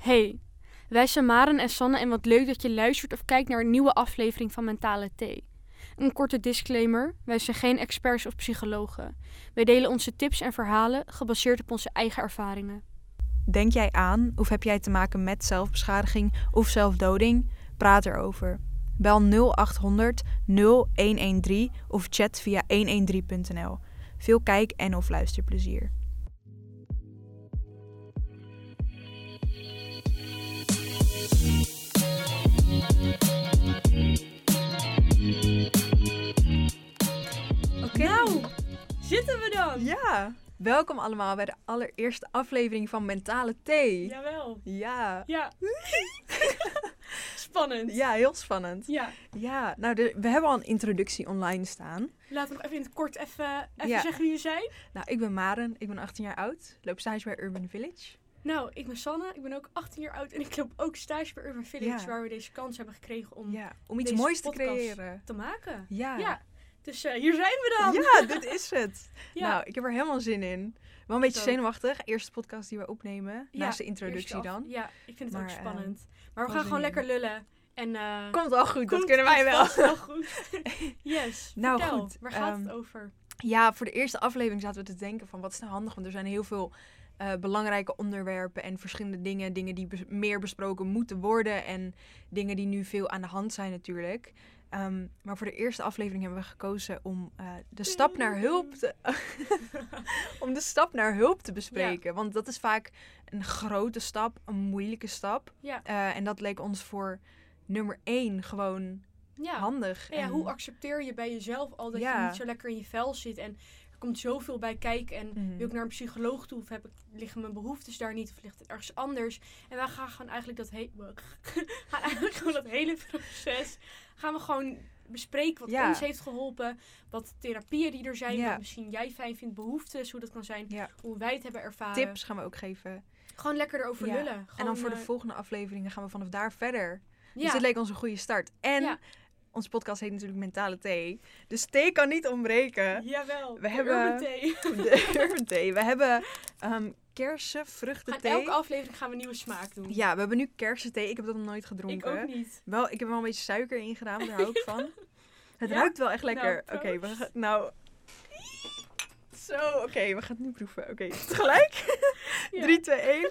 Hey, wij zijn Maren en Sanne en wat leuk dat je luistert of kijkt naar een nieuwe aflevering van Mentale Thee. Een korte disclaimer, wij zijn geen experts of psychologen. Wij delen onze tips en verhalen gebaseerd op onze eigen ervaringen. Denk jij aan of heb jij te maken met zelfbeschadiging of zelfdoding? Praat erover. Bel 0800 0113 of chat via 113.nl. Veel kijk- en of luisterplezier. Zitten we dan? Ja, welkom allemaal bij de allereerste aflevering van Mentale Thee. Jawel. Ja, Ja. Spannend. ja heel spannend. Ja. Ja, nou, de- we hebben al een introductie online staan. Laten we nog even in het kort even, even Ja. zeggen wie we zijn. Nou, ik ben Maren, ik ben 18 jaar oud, loop stage bij Urban Village. Nou, ik ben Sanne, ik ben ook 18 jaar oud en ik loop ook stage bij Urban Village, Ja. waar we deze kans hebben gekregen om Ja, om iets moois te creëren. te maken. Ja. Ja. Dus eh, hier zijn we dan. Ja, dit is het. Ja. Nou, ik heb er helemaal zin in. Wel een beetje zenuwachtig. Eerste podcast die we opnemen. Ja, naast de introductie dan. Ja, ik vind het Maar, ook eh, spannend. maar we gaan gewoon in. lekker lullen. En, eh, Komt wel goed, dat kunnen wij wel. wel goed. yes. Nou, vertel, goed, Waar gaat ehm, het over? Ja, voor de eerste aflevering zaten we te denken van wat is nou handig. Want er zijn heel veel eh, belangrijke onderwerpen en verschillende dingen. Dingen die bes- meer besproken moeten worden. En dingen die nu veel aan de hand zijn natuurlijk. Ehm, maar voor de eerste aflevering hebben we gekozen om eh, de stap naar hulp te, om de stap naar hulp te bespreken. Want dat is vaak een grote stap, een moeilijke stap. Ja. Eh, en dat leek ons voor nummer één gewoon Ja. handig. Ja, en, hoe accepteer je bij jezelf al dat je Ja. niet zo lekker in je vel zit en komt zoveel bij kijken en Mhm. wil ik naar een psycholoog toe of heb ik, liggen mijn behoeftes daar niet of ligt het ergens anders en wij gaan gewoon eigenlijk dat hele gaan eigenlijk gewoon dat hele proces gaan we gewoon bespreken wat Ja. ons heeft geholpen, wat therapieën die er zijn, Ja. wat misschien jij fijn vindt, behoeftes, hoe dat kan zijn, Ja. hoe wij het hebben ervaren. tips gaan we ook geven. Gewoon lekker erover Ja. lullen. en dan voor de eh, volgende afleveringen gaan we vanaf daar verder. ja. Dus dit leek ons een goede start. En Ja. Onze podcast heet natuurlijk Mentale Thee. Dus thee kan niet ontbreken. Jawel. We hebben- Urban Thee. De Urban Thee. We hebben ehm kersen, vruchtenthee. elke aflevering gaan we een nieuwe smaak doen. Ja, we hebben nu kersenthee. Ik heb dat nog nooit ik gedronken. ook niet. Wel, ik heb er wel een beetje suiker in gedaan, daar hou ik van. Het Ja? ruikt wel echt Nou, lekker. Oké, we proost. gaan... Nou... Zo, oké, we gaan het nu proeven. Oké, tegelijk? Ja. 3, 2, 1.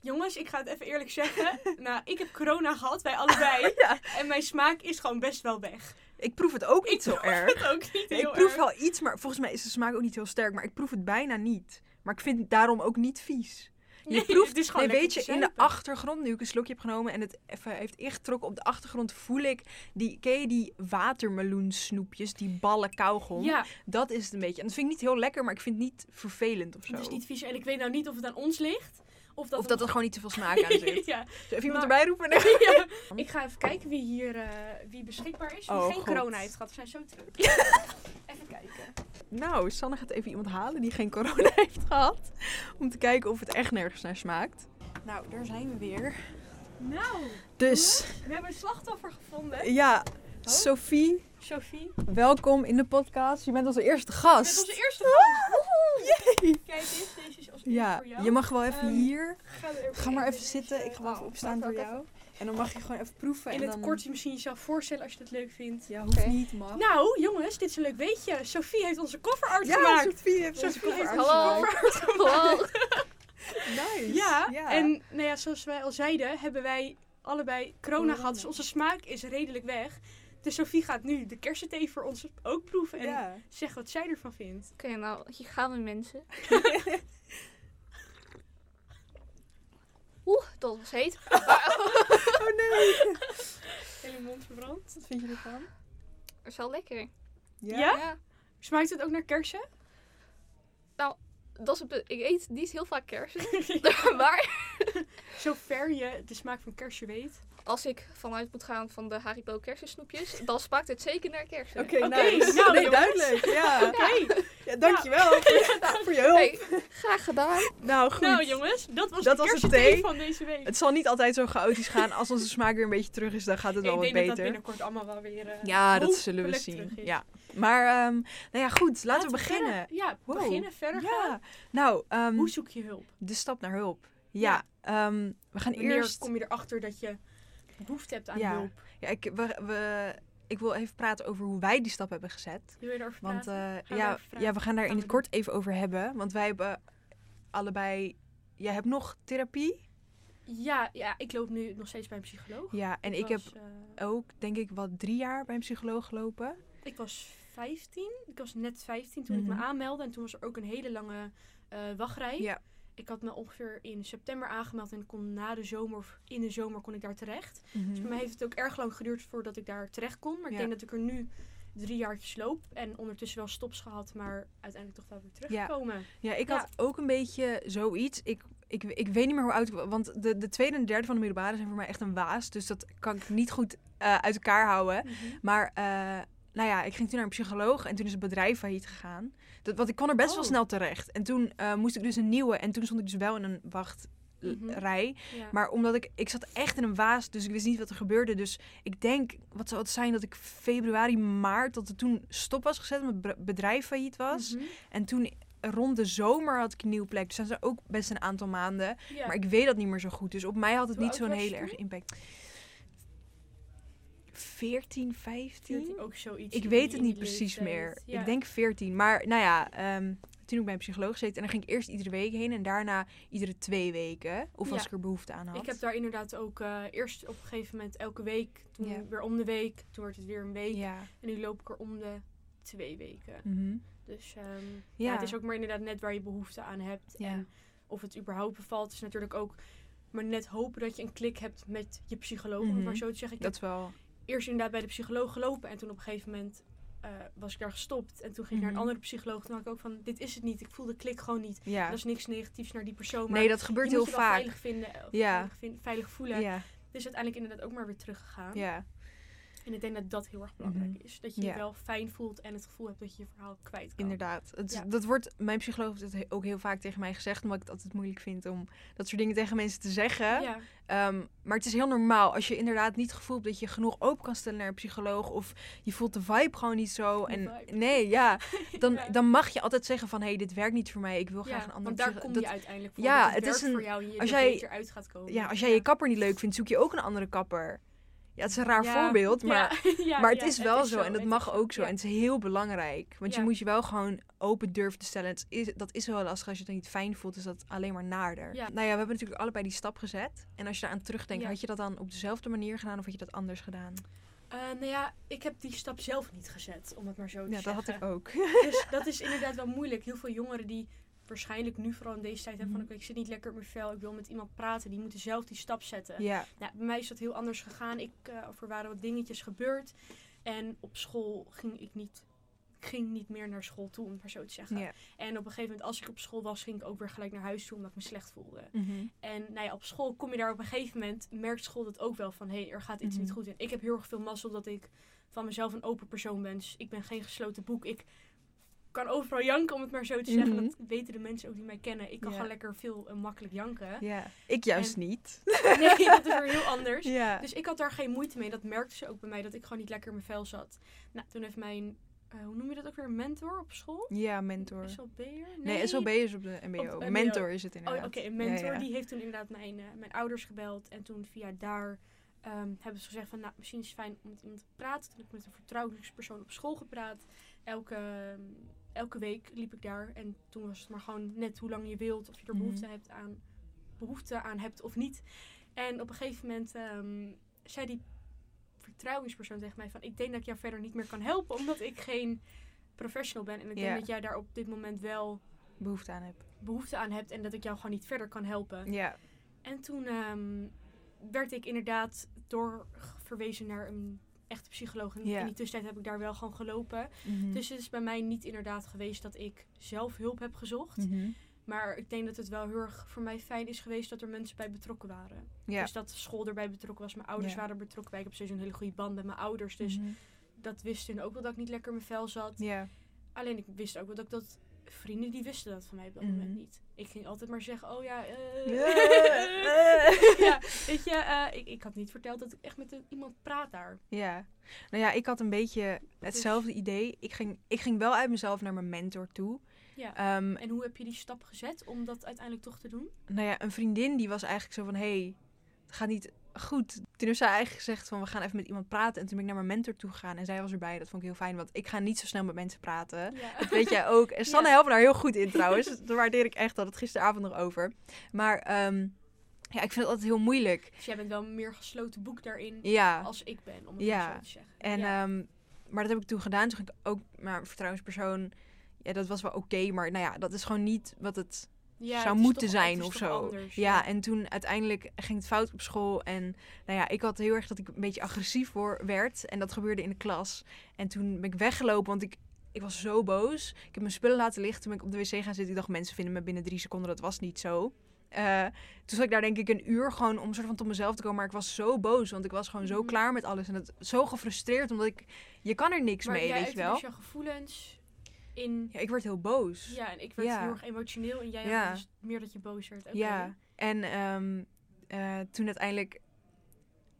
Jongens, ik ga het even eerlijk zeggen. nou, ik heb corona gehad, wij allebei. Ja, En mijn smaak is gewoon best wel weg. ik proef het ook niet Ik zo proef erg. het ook niet Nee, ik proef erg. wel iets, maar volgens mij is de smaak ook niet heel sterk. Maar ik proef het bijna niet. Maar ik vind het daarom ook niet vies. Je Nee, proeft, het is gewoon nee, weet je, in de achtergrond, nu ik een slokje heb genomen en het even heeft ingetrokken op de achtergrond, voel ik die, ken je die watermeloensnoepjes, die ballen kauwgom? Ja, Dat is het een beetje. En dat vind ik niet heel lekker, maar ik vind het niet vervelend of zo. het is niet vies. En ik weet nou niet of het aan ons ligt. Of dat, of dat er gewoon niet te veel smaak aan zit. ja. Zo, even iemand Maar- erbij roepen? Nee. ja. Ik ga even kijken wie hier eh, wie beschikbaar is. Wie Oh, geen God. corona heeft gehad. We zijn zo terug. even kijken. Nou, Sanne gaat even iemand halen die geen corona heeft gehad. Om te kijken of het echt nergens naar smaakt. Nou, daar zijn we weer. Nou, Dus, we hebben een slachtoffer gevonden. ja, Oh. Sophie, Sophie. welkom in de podcast. Je bent onze eerste gast. is onze eerste gast. Yay. Kijk eens, deze is als eerste Ja, voor jou. je mag wel even Ehm, hier. Ga, Ga maar even zitten. Ik ga wel even oh, opstaan voor jou. En dan mag je gewoon even proeven. In en het kort je misschien jezelf voorstellen als je dat leuk vindt. Ja, hoeft niet, mag. Nou, jongens, dit is een leuk weetje. Sophie heeft onze kofferart ja, gemaakt. Sophie heeft onze Sophie cover onze kofferart gemaakt. Nice. Ja, en nou ja, zoals wij al zeiden, hebben wij allebei corona Corona. gehad. Dus onze smaak is redelijk weg. Dus Sophie gaat nu de kersenthee voor ons ook proeven en Ja. zeggen wat zij ervan vindt. Oké, nou, hier gaan we mensen. Oeh, dat was heet. Oh nee. Hele mond verbrand. Wat vind je ervan? Dat is wel lekker. Ja? Smaakt het ook naar kersen? Dat is op de, ik eet niet heel vaak kersen. maar Zover je de smaak van kersen weet. Als ik vanuit moet gaan van de Haribo kersensnoepjes, dan smaakt het zeker naar kersen. Oké, Oké, nice. nou, nee, duidelijk. Ja. Oké. ja dankjewel voor, voor je hulp. Hey, graag gedaan. Nou, goed. Nou jongens, dat was Dat de was de thee. van deze week. Het zal niet altijd zo chaotisch gaan. Als onze smaak weer een beetje terug is, dan gaat het wel ik wat denk dat dat beter. binnenkort allemaal wel weer eh, Ja, dat zullen we zien. Ja. Maar, ehm, nou ja, goed. Laten, we beginnen. verder- ja, Wow. beginnen, verder gaan. Nou, ehm, Hoe zoek je hulp? de stap naar hulp. Ja, ehm, we gaan Wanneer eerst... kom je erachter dat je behoefte hebt aan Ja. hulp? Ja, ik, we, we, ik wil even praten over hoe wij die stap hebben gezet. Wil je daarover Want praten? eh, ja, ja, we gaan daar in het kort even over hebben. Want wij hebben allebei... Jij hebt nog therapie. Ja, ja, ik loop nu nog steeds bij een psycholoog. Ja, en ik heb was, eh, ook, denk ik, wat drie jaar bij een psycholoog gelopen. ik was 15. Ik was net 15 toen ik Mhm. me aanmeldde. En toen was er ook een hele lange eh, wachtrij. Ja. Ik had me ongeveer in september aangemeld en kon na de zomer in de zomer kon ik daar terecht. Dus bij mij heeft het ook erg lang geduurd voordat ik daar terecht kon. Maar ik denk dat ik er nu drie jaartjes loop en ondertussen wel stops gehad, maar uiteindelijk toch wel weer teruggekomen. Ja, ik Ja. had ook een beetje zoiets. Ik, ik, ik weet niet meer hoe oud ik was. Want de, de tweede en de derde van de middelbare zijn voor mij echt een waas. Dus dat kan ik niet goed eh, uit elkaar houden. Mhm. Maar eh, nou ja, ik ging toen naar een psycholoog en toen is het bedrijf failliet gegaan. Dat, want ik kon er best wel Oh. snel terecht. En toen eh, moest ik dus een nieuwe. En toen stond ik dus wel in een wachtrij. Mhm. Ja. Maar omdat ik, ik zat echt in een waas, dus ik wist niet wat er gebeurde. Dus ik denk, wat zou het zijn, dat ik februari, maart, dat het toen stop was gezet, be- bedrijf failliet was. Mhm. En toen rond de zomer had ik een nieuwe plek. Dus dat zijn ook best een aantal maanden. Ja. Maar ik weet dat niet meer zo goed. Dus op mij had het Hoe niet zo'n hele erg impact. 14, 15? 14 ook zoiets. Ik weet het niet precies leeftijd. meer. Ja. Ik denk 14. Maar nou ja, ehm, toen ik bij een psycholoog zit en dan ging ik eerst iedere week heen en daarna iedere twee weken. Of als ik er behoefte aan had. Ik heb daar inderdaad ook eh, eerst op een gegeven moment elke week, toen Ja. weer om de week, toen werd het weer een week. En nu loop ik er om de twee weken. Mhm. Dus ehm, Ja. het is ook maar inderdaad net waar je behoefte aan hebt. En of het überhaupt bevalt, is natuurlijk ook maar net hopen dat je een klik hebt met je psycholoog. Mhm. maar zo te zeggen. Ik Dat wel. Eerst inderdaad bij de psycholoog gelopen en toen op een gegeven moment eh, was ik daar gestopt. En toen ging ik naar Mhm. een andere psycholoog. Toen had ik ook van, dit is het niet. Ik voel de klik gewoon niet. Ja. Dat is niks negatiefs naar die persoon. Maar Nee, dat gebeurt heel vaak. veilig vinden. Of Ja. veilig, vin- veilig voelen. Ja. Dus uiteindelijk inderdaad ook maar weer teruggegaan. Ja. En ik denk dat dat heel erg belangrijk Mhm. is. Dat je je wel fijn voelt en het gevoel hebt dat je je verhaal kwijt kan. Inderdaad. Het, is- Ja. Dat wordt, mijn psycholoog heeft het he- ook heel vaak tegen mij gezegd, omdat ik het altijd moeilijk vind om dat soort dingen tegen mensen te zeggen. Ja, Ehm, maar het is heel normaal als je inderdaad niet het gevoel hebt dat je genoeg open kan stellen naar een psycholoog. Of je voelt de vibe gewoon niet zo. De En vibe. nee, ja. Dan, Ja. dan mag je altijd zeggen van hé, hey, dit werkt niet voor mij. Ik wil graag een andere want daar kom dat- je uiteindelijk voor. Ja, het, het is een- voor jou en je als jij- beter uit gaat komen. Ja, als jij je kapper niet leuk vindt, zoek je ook een andere kapper. Ja, het is een raar Ja, voorbeeld, maar, ja, maar het is wel zo, en dat mag ook zo. En het is heel belangrijk, want je moet je wel gewoon open durven te stellen. Het is, dat is wel lastig als je het niet fijn voelt, is dat alleen maar naarder. Nou ja, we hebben natuurlijk allebei die stap gezet. En als je eraan terugdenkt, had je dat dan op dezelfde manier gedaan of had je dat anders gedaan? Eh, nou ja, ik heb die stap zelf niet gezet, om het maar zo te Ja, dat zeggen. had ik ook. Dus dat is inderdaad wel moeilijk. Heel veel jongeren die waarschijnlijk nu vooral in deze tijd hebben van... Mhm. ik zit niet lekker op mijn vel, ik wil met iemand praten. Die moeten zelf die stap zetten. Ja. Nou, bij mij is dat heel anders gegaan. Ik, of er waren wat dingetjes gebeurd. En op school ging ik niet, ik ging niet meer naar school toe, om het maar zo te zeggen. En op een gegeven moment, als ik op school was, ging ik ook weer gelijk naar huis toe, omdat ik me slecht voelde. Mhm. En nou ja, op school kom je daar op een gegeven moment, merkt school dat ook wel van, hé, hey, er gaat iets Mhm. niet goed in. Ik heb heel erg veel mazzel dat ik van mezelf een open persoon ben. Dus ik ben geen gesloten boek. Ik kan overal janken, om het maar zo te zeggen. Mhm. Dat weten de mensen ook die mij kennen. Ik kan Ja. gewoon lekker veel en makkelijk janken. ja. Ik juist En- niet. Nee, dat is weer heel anders. Ja. Dus ik had daar geen moeite mee. Dat merkte ze ook bij mij, dat ik gewoon niet lekker in mijn vel zat. Nou, toen heeft mijn, eh, hoe noem je dat ook weer, mentor op school? ja, mentor. SLB'er? Nee, SLB is op de MBO. Op de MBO. Mentor is het Oh, inderdaad. ja, oké, mentor. Ja. Die heeft toen inderdaad mijn, eh, mijn ouders gebeld. En toen via daar ehm, hebben ze gezegd van, nou, misschien is het fijn om met iemand te praten. Toen heb ik met een vertrouwenspersoon op school gepraat. Elke, ehm, elke week liep ik daar. En toen was het maar gewoon net hoe lang je wilt. Of je er Mhm. behoefte, hebt aan, behoefte aan hebt of niet. En op een gegeven moment ehm, zei die vertrouwenspersoon tegen mij van... Ik denk dat ik jou verder niet meer kan helpen, omdat ik geen professional ben. En ik denk dat jij daar op dit moment wel Behoefte aan heb. behoefte aan hebt en dat ik jou gewoon niet verder kan helpen. Ja. En toen ehm, werd ik inderdaad doorverwezen naar een echte psycholoog. En in die tussentijd heb ik daar wel gewoon gelopen. Mhm. Dus het is bij mij niet inderdaad geweest dat ik zelf hulp heb gezocht. Mhm. Maar ik denk dat het wel heel erg voor mij fijn is geweest dat er mensen bij betrokken waren. Dus dat de school erbij betrokken was. Mijn ouders waren betrokken bij. Ik heb sowieso een hele goede band met mijn ouders. Dus Mhm. dat wisten hun ook wel dat ik niet lekker in mijn vel zat. Alleen ik wist ook wel dat ik dat... Vrienden die wisten dat van mij op dat Mhm. moment niet. Ik ging altijd maar zeggen, oh ja... eh, Eh. ja, weet je, eh, ik, ik had niet verteld dat ik echt met iemand praat daar. Ja. Nou ja, ik had een beetje hetzelfde idee. Ik ging, ik ging wel uit mezelf naar mijn mentor toe. Ja. Ehm, En hoe heb je die stap gezet om dat uiteindelijk toch te doen? nou ja, een vriendin die was eigenlijk zo van... hey, het gaat niet goed. Toen heeft zij eigenlijk gezegd van... we gaan even met iemand praten. En toen ben ik naar mijn mentor toe gegaan. En zij was erbij. Dat vond ik heel fijn. Want ik ga niet zo snel met mensen praten. Ja. Dat weet jij ook. En Sanne Ja. helpt daar heel goed in trouwens. Dat waardeer ik echt. Had het gisteravond nog over. Maar ehm, ja, ik vind het altijd heel moeilijk. Dus jij bent wel meer gesloten boek daarin Ja. als ik ben, om het Ja. zo te zeggen. En, ja. ehm, maar dat heb ik toen gedaan. Toen ging ik ook maar een vertrouwenspersoon. Ja, dat was wel oké. maar nou ja, dat is gewoon niet wat het Ja, zou moeten toch- zijn of zo. anders, Ja, en toen uiteindelijk ging het fout op school. En nou ja, ik had heel erg dat ik een beetje agressief voor werd. En dat gebeurde in de klas. En toen ben ik weggelopen, want ik, ik was zo boos. Ik heb mijn spullen laten liggen. Toen ben ik op de wc gaan zitten. Ik dacht, mensen vinden me binnen drie seconden. Dat was niet zo. Eh, toen zat ik daar denk ik een uur gewoon om soort van tot mezelf te komen. Maar ik was zo boos, want ik was gewoon zo Mhm. klaar met alles. En het zo gefrustreerd, omdat ik... Je kan er niks maar mee, weet je wel. dus jouw gevoelens in... Ja, ik werd heel boos. Ja, en ik werd Ja. heel erg emotioneel en jij Ja. dus meer dat je boos werd. Ja, en ehm, eh, toen uiteindelijk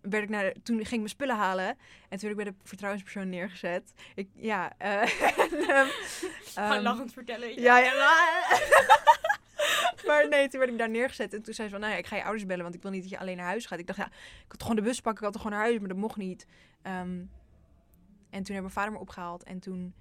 werd ik naar de- toen ging ik mijn spullen halen en toen werd ik bij de vertrouwenspersoon neergezet. Ik, ja, ehm, Gewoon ehm, lachend vertellen. Ja, ja. maar nee, toen werd ik daar neergezet en toen zei ze van, nou ja, ik ga je ouders bellen, want ik wil niet dat je alleen naar huis gaat. Ik dacht, ja, ik had gewoon de bus pakken, ik had toch gewoon naar huis, maar dat mocht niet. En toen heeft mijn vader me opgehaald en toen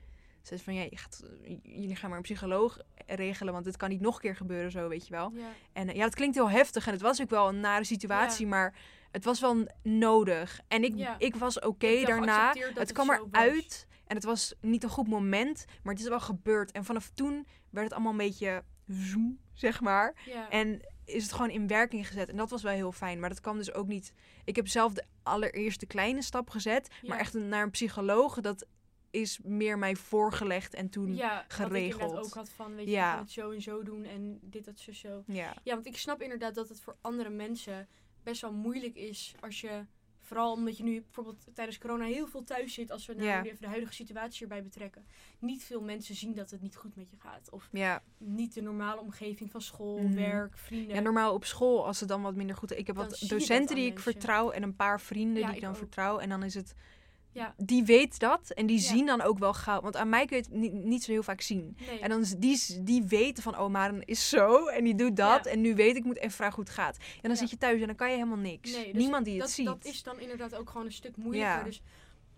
zei ze van, ja, je gaat, jullie gaan maar een psycholoog regelen, want dit kan niet nog een keer gebeuren zo, weet je wel. Ja. En eh, ja, dat klinkt heel heftig en het was ook wel een nare situatie, maar het was wel nodig. En ik, Ja. ik was oké daarna. Het het kwam eruit en het was niet een goed moment, maar het is wel gebeurd. En vanaf toen werd het allemaal een beetje zoem, zeg maar. En is het gewoon in werking gezet. En dat was wel heel fijn. Maar dat kwam dus ook niet. Ik heb zelf de allereerste kleine stap gezet. Ja. Maar echt naar een psycholoog, dat is meer mij voorgelegd en toen. ja, geregeld. inderdaad ook had van, weet je, Ja. het zo en zo doen en dit, dat, zo, zo. Ja. Ja, want ik snap inderdaad dat het voor andere mensen best wel moeilijk is als je, vooral omdat je nu bijvoorbeeld tijdens corona heel veel thuis zit, als we nou Ja. even de huidige situatie erbij betrekken. Niet veel mensen zien dat het niet goed met je gaat. Of Ja. niet de normale omgeving van school, Mhm. werk, vrienden. ja, normaal op school, als het dan wat minder goed. Ik heb Dan wat docenten die ik mensen. vertrouw en een paar vrienden Ja, die ik dan vertrouw. En dan is het. Ja. Die weet dat en die Ja. zien dan ook wel gauw. Want aan mij kun je het niet, niet zo heel vaak zien. nee. En dan die, die weten van, oh, Maren is zo en die doet dat. Ja. En nu weet ik, moet even vragen hoe het gaat. En dan zit je thuis en dan kan je helemaal niks. Nee, dus Niemand die het ziet. Dat is dan inderdaad ook gewoon een stuk moeilijker. Dus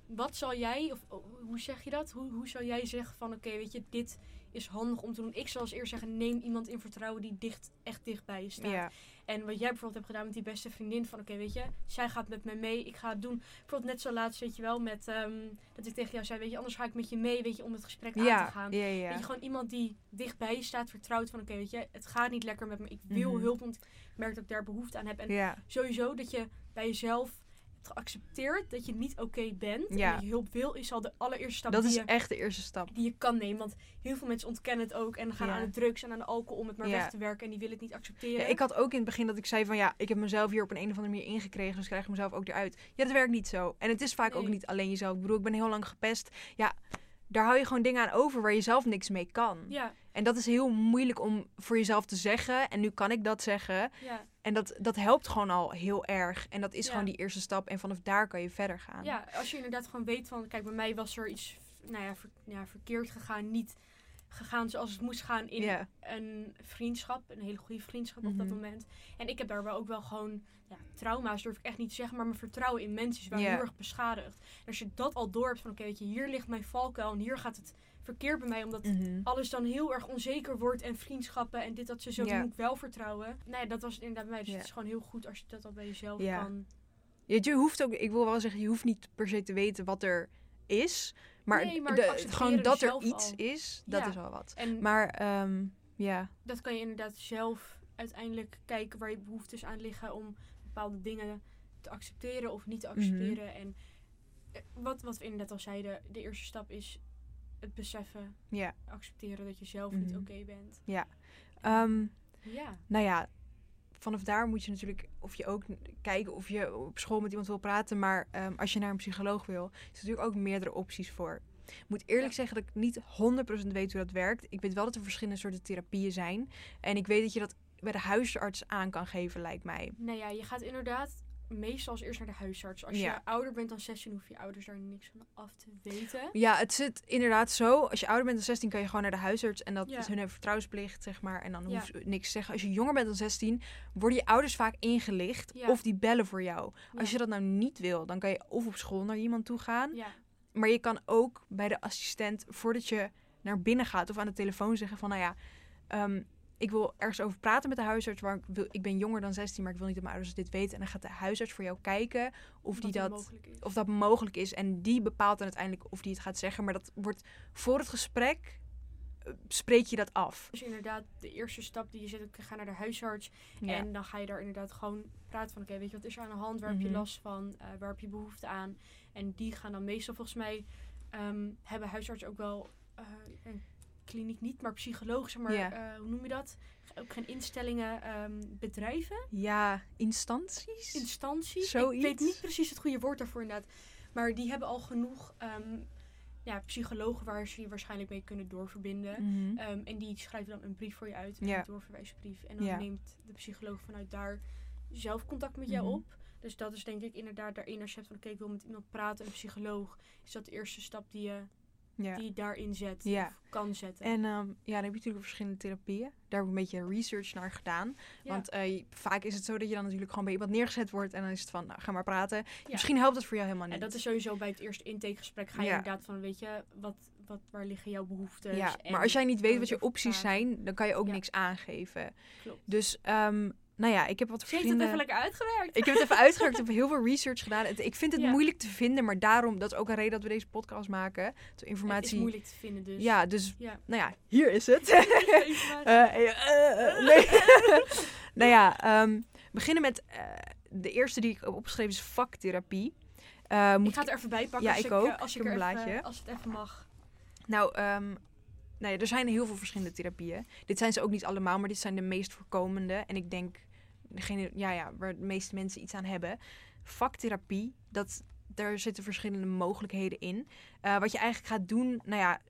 wat zal jij, of oh, hoe zeg je dat? Hoe, hoe zou jij zeggen van, oké, weet je, dit is handig om te doen. Ik zal als eerst zeggen, neem iemand in vertrouwen die dicht, echt dicht bij je staat. ja. En wat jij bijvoorbeeld hebt gedaan met die beste vriendin, van oké, weet je, zij gaat met mij mee, ik ga het doen. Bijvoorbeeld net zo laatst, weet je wel, met ehm, dat ik tegen jou zei, weet je, anders ga ik met je mee, weet je, om het gesprek aan te gaan. ja. Weet je, gewoon iemand die dicht bij je staat, vertrouwt van oké, weet je, het gaat niet lekker met me, ik wil Mhm. hulp, want ik merk dat ik daar behoefte aan heb. En sowieso dat je bij jezelf geaccepteerd dat je niet oké bent Ja. en dat je hulp wil, is al de allereerste stap Dat die, is je, echt de eerste stap. die je kan nemen. Want heel veel mensen ontkennen het ook en gaan Ja. aan de drugs en aan de alcohol om het maar Ja. weg te werken en die willen het niet accepteren. Ja, ik had ook in het begin dat ik zei van ja, ik heb mezelf hier op een, een of andere manier ingekregen, dus krijg ik mezelf ook eruit. Ja, dat werkt niet zo. En het is vaak ook niet alleen jezelf. Ik bedoel, ik ben heel lang gepest. Ja, daar hou je gewoon dingen aan over waar je zelf niks mee kan. ja, En dat is heel moeilijk om voor jezelf te zeggen. En nu kan ik dat zeggen. ja. En dat, dat helpt gewoon al heel erg. En dat is Ja. gewoon die eerste stap. En vanaf daar kan je verder gaan. Ja, als je inderdaad gewoon weet van, kijk, bij mij was er iets nou ja, ver- ja, verkeerd gegaan, niet gegaan zoals het moest gaan in een vriendschap, een hele goede vriendschap op dat Mhm. moment. En ik heb daar wel ook wel gewoon ja, trauma's, durf ik echt niet te zeggen, maar mijn vertrouwen in mensen is wel heel erg beschadigd. En als je dat al door hebt van, oké, weet je, hier ligt mijn valkuil en hier gaat het verkeerd bij mij, omdat Mhm. alles dan heel erg onzeker wordt en vriendschappen en dit dat ze zo Ja. moet ik wel vertrouwen. Nee, dat was het inderdaad bij mij. Dus Ja. het is gewoon heel goed als je dat al bij jezelf Ja. kan. Je, je hoeft ook, ik wil wel zeggen, je hoeft niet per se te weten wat er is. Maar, Nee, maar de- gewoon dat er zelf iets al. is, dat Ja. is al wat. En Maar ehm, ja, dat kan je inderdaad zelf uiteindelijk kijken waar je behoeftes aan liggen om bepaalde dingen te accepteren of niet te Mhm. accepteren. En eh, wat, wat we inderdaad al zeiden, de eerste stap is het beseffen, ja. accepteren dat je zelf niet Mhm. oké bent. Ehm, Ja. nou ja, vanaf daar moet je natuurlijk of je ook kijken of je op school met iemand wil praten. Maar ehm, als je naar een psycholoog wil, is er natuurlijk ook meerdere opties voor. Ik moet eerlijk Ja. zeggen dat ik niet 100% weet hoe dat werkt. Ik weet wel dat er verschillende soorten therapieën zijn. En ik weet dat je dat bij de huisarts aan kan geven, lijkt mij. Nou ja, je gaat inderdaad meestal als eerst naar de huisarts. Als Ja. je ouder bent dan 16, hoef je ouders daar niks van af te weten. Ja, het zit inderdaad zo. Als je ouder bent dan 16 kan je gewoon naar de huisarts. En dat Ja. is hun vertrouwensplicht, zeg maar. En dan Ja. hoef je niks te zeggen. Als je jonger bent dan 16, worden je ouders vaak ingelicht. Of die bellen voor jou. Als je dat nou niet wil, dan kan je of op school naar iemand toe gaan. Maar je kan ook bij de assistent, voordat je naar binnen gaat of aan de telefoon zeggen van, nou ja, ehm, ik wil ergens over praten met de huisarts. Maar ik, wil, ik ben jonger dan 16, maar ik wil niet dat mijn ouders dit weten. En dan gaat de huisarts voor jou kijken of, die dat, mogelijk is. of dat mogelijk is. En die bepaalt dan uiteindelijk of die het gaat zeggen. Maar dat wordt voor het gesprek, eh, spreek je dat af. Dus inderdaad, de eerste stap die je zet, ik ga naar de huisarts. Ja. En dan ga je daar inderdaad gewoon praten van, oké, weet je, wat is er aan de hand? Waar heb Mhm. je last van? Eh, waar heb je behoefte aan? En die gaan dan meestal, volgens mij, ehm, hebben huisartsen ook wel eh, een kliniek niet, maar psycholoog, zeg maar, Ja. eh, hoe noem je dat? Ook geen instellingen, ehm, bedrijven, ja, instanties? instanties. Ik Zoiets? weet niet precies het goede woord daarvoor inderdaad. Maar die hebben al genoeg ehm, ja, psychologen waar ze je waarschijnlijk mee kunnen doorverbinden. Mhm. Ehm, en die schrijven dan een brief voor je uit, een Ja. doorverwijsbrief. En dan Ja. neemt de psycholoog vanuit daar zelf contact met jou Mhm. op. Dus dat is denk ik inderdaad daarin als je hebt van oké, ik wil met iemand praten, een psycholoog. Is dat de eerste stap die je, ja. die daarin zet Ja. of kan zetten. En ehm, ja, dan heb je natuurlijk verschillende therapieën. Daar heb ik een beetje research naar gedaan. Ja. Want eh, vaak is het zo dat je dan natuurlijk gewoon bij iemand neergezet wordt. En dan is het van, nou, ga maar praten. Misschien helpt het voor jou helemaal niet. En dat is sowieso bij het eerste intakegesprek ga je inderdaad van weet je, wat, wat, waar liggen jouw behoeftes? ja, maar als jij niet weet wat je opties zijn, dan kan je ook niks aangeven. Klopt. Dus, ehm, nou ja, ik heb wat Ze heeft het verschillende... even lekker uitgewerkt. Ik heb het even uitgewerkt. Ik heb heel veel research gedaan. Het- Ik vind het Ja. moeilijk te vinden, maar daarom, dat is ook een reden dat we deze podcast maken. De Het is informatie. moeilijk te vinden dus. Ja, dus, Ja. nou ja, hier is het. Informatie. Eh, eh, eh, nee. nou ja, we beginnen met de eerste die ik heb opgeschreven is vaktherapie. Eh, ik moet ga het er even bij pakken Ja, als ik ook. als, Ik een even, blaadje. als het even mag. Nou, ehm, nou ja, er zijn heel veel verschillende therapieën. Dit zijn ze ook niet allemaal, maar dit zijn de meest voorkomende. En ik denk, degene ja, ja, waar de meeste mensen iets aan hebben. Vaktherapie, dat, daar zitten verschillende mogelijkheden in. Eh, wat je eigenlijk gaat doen, nou ja,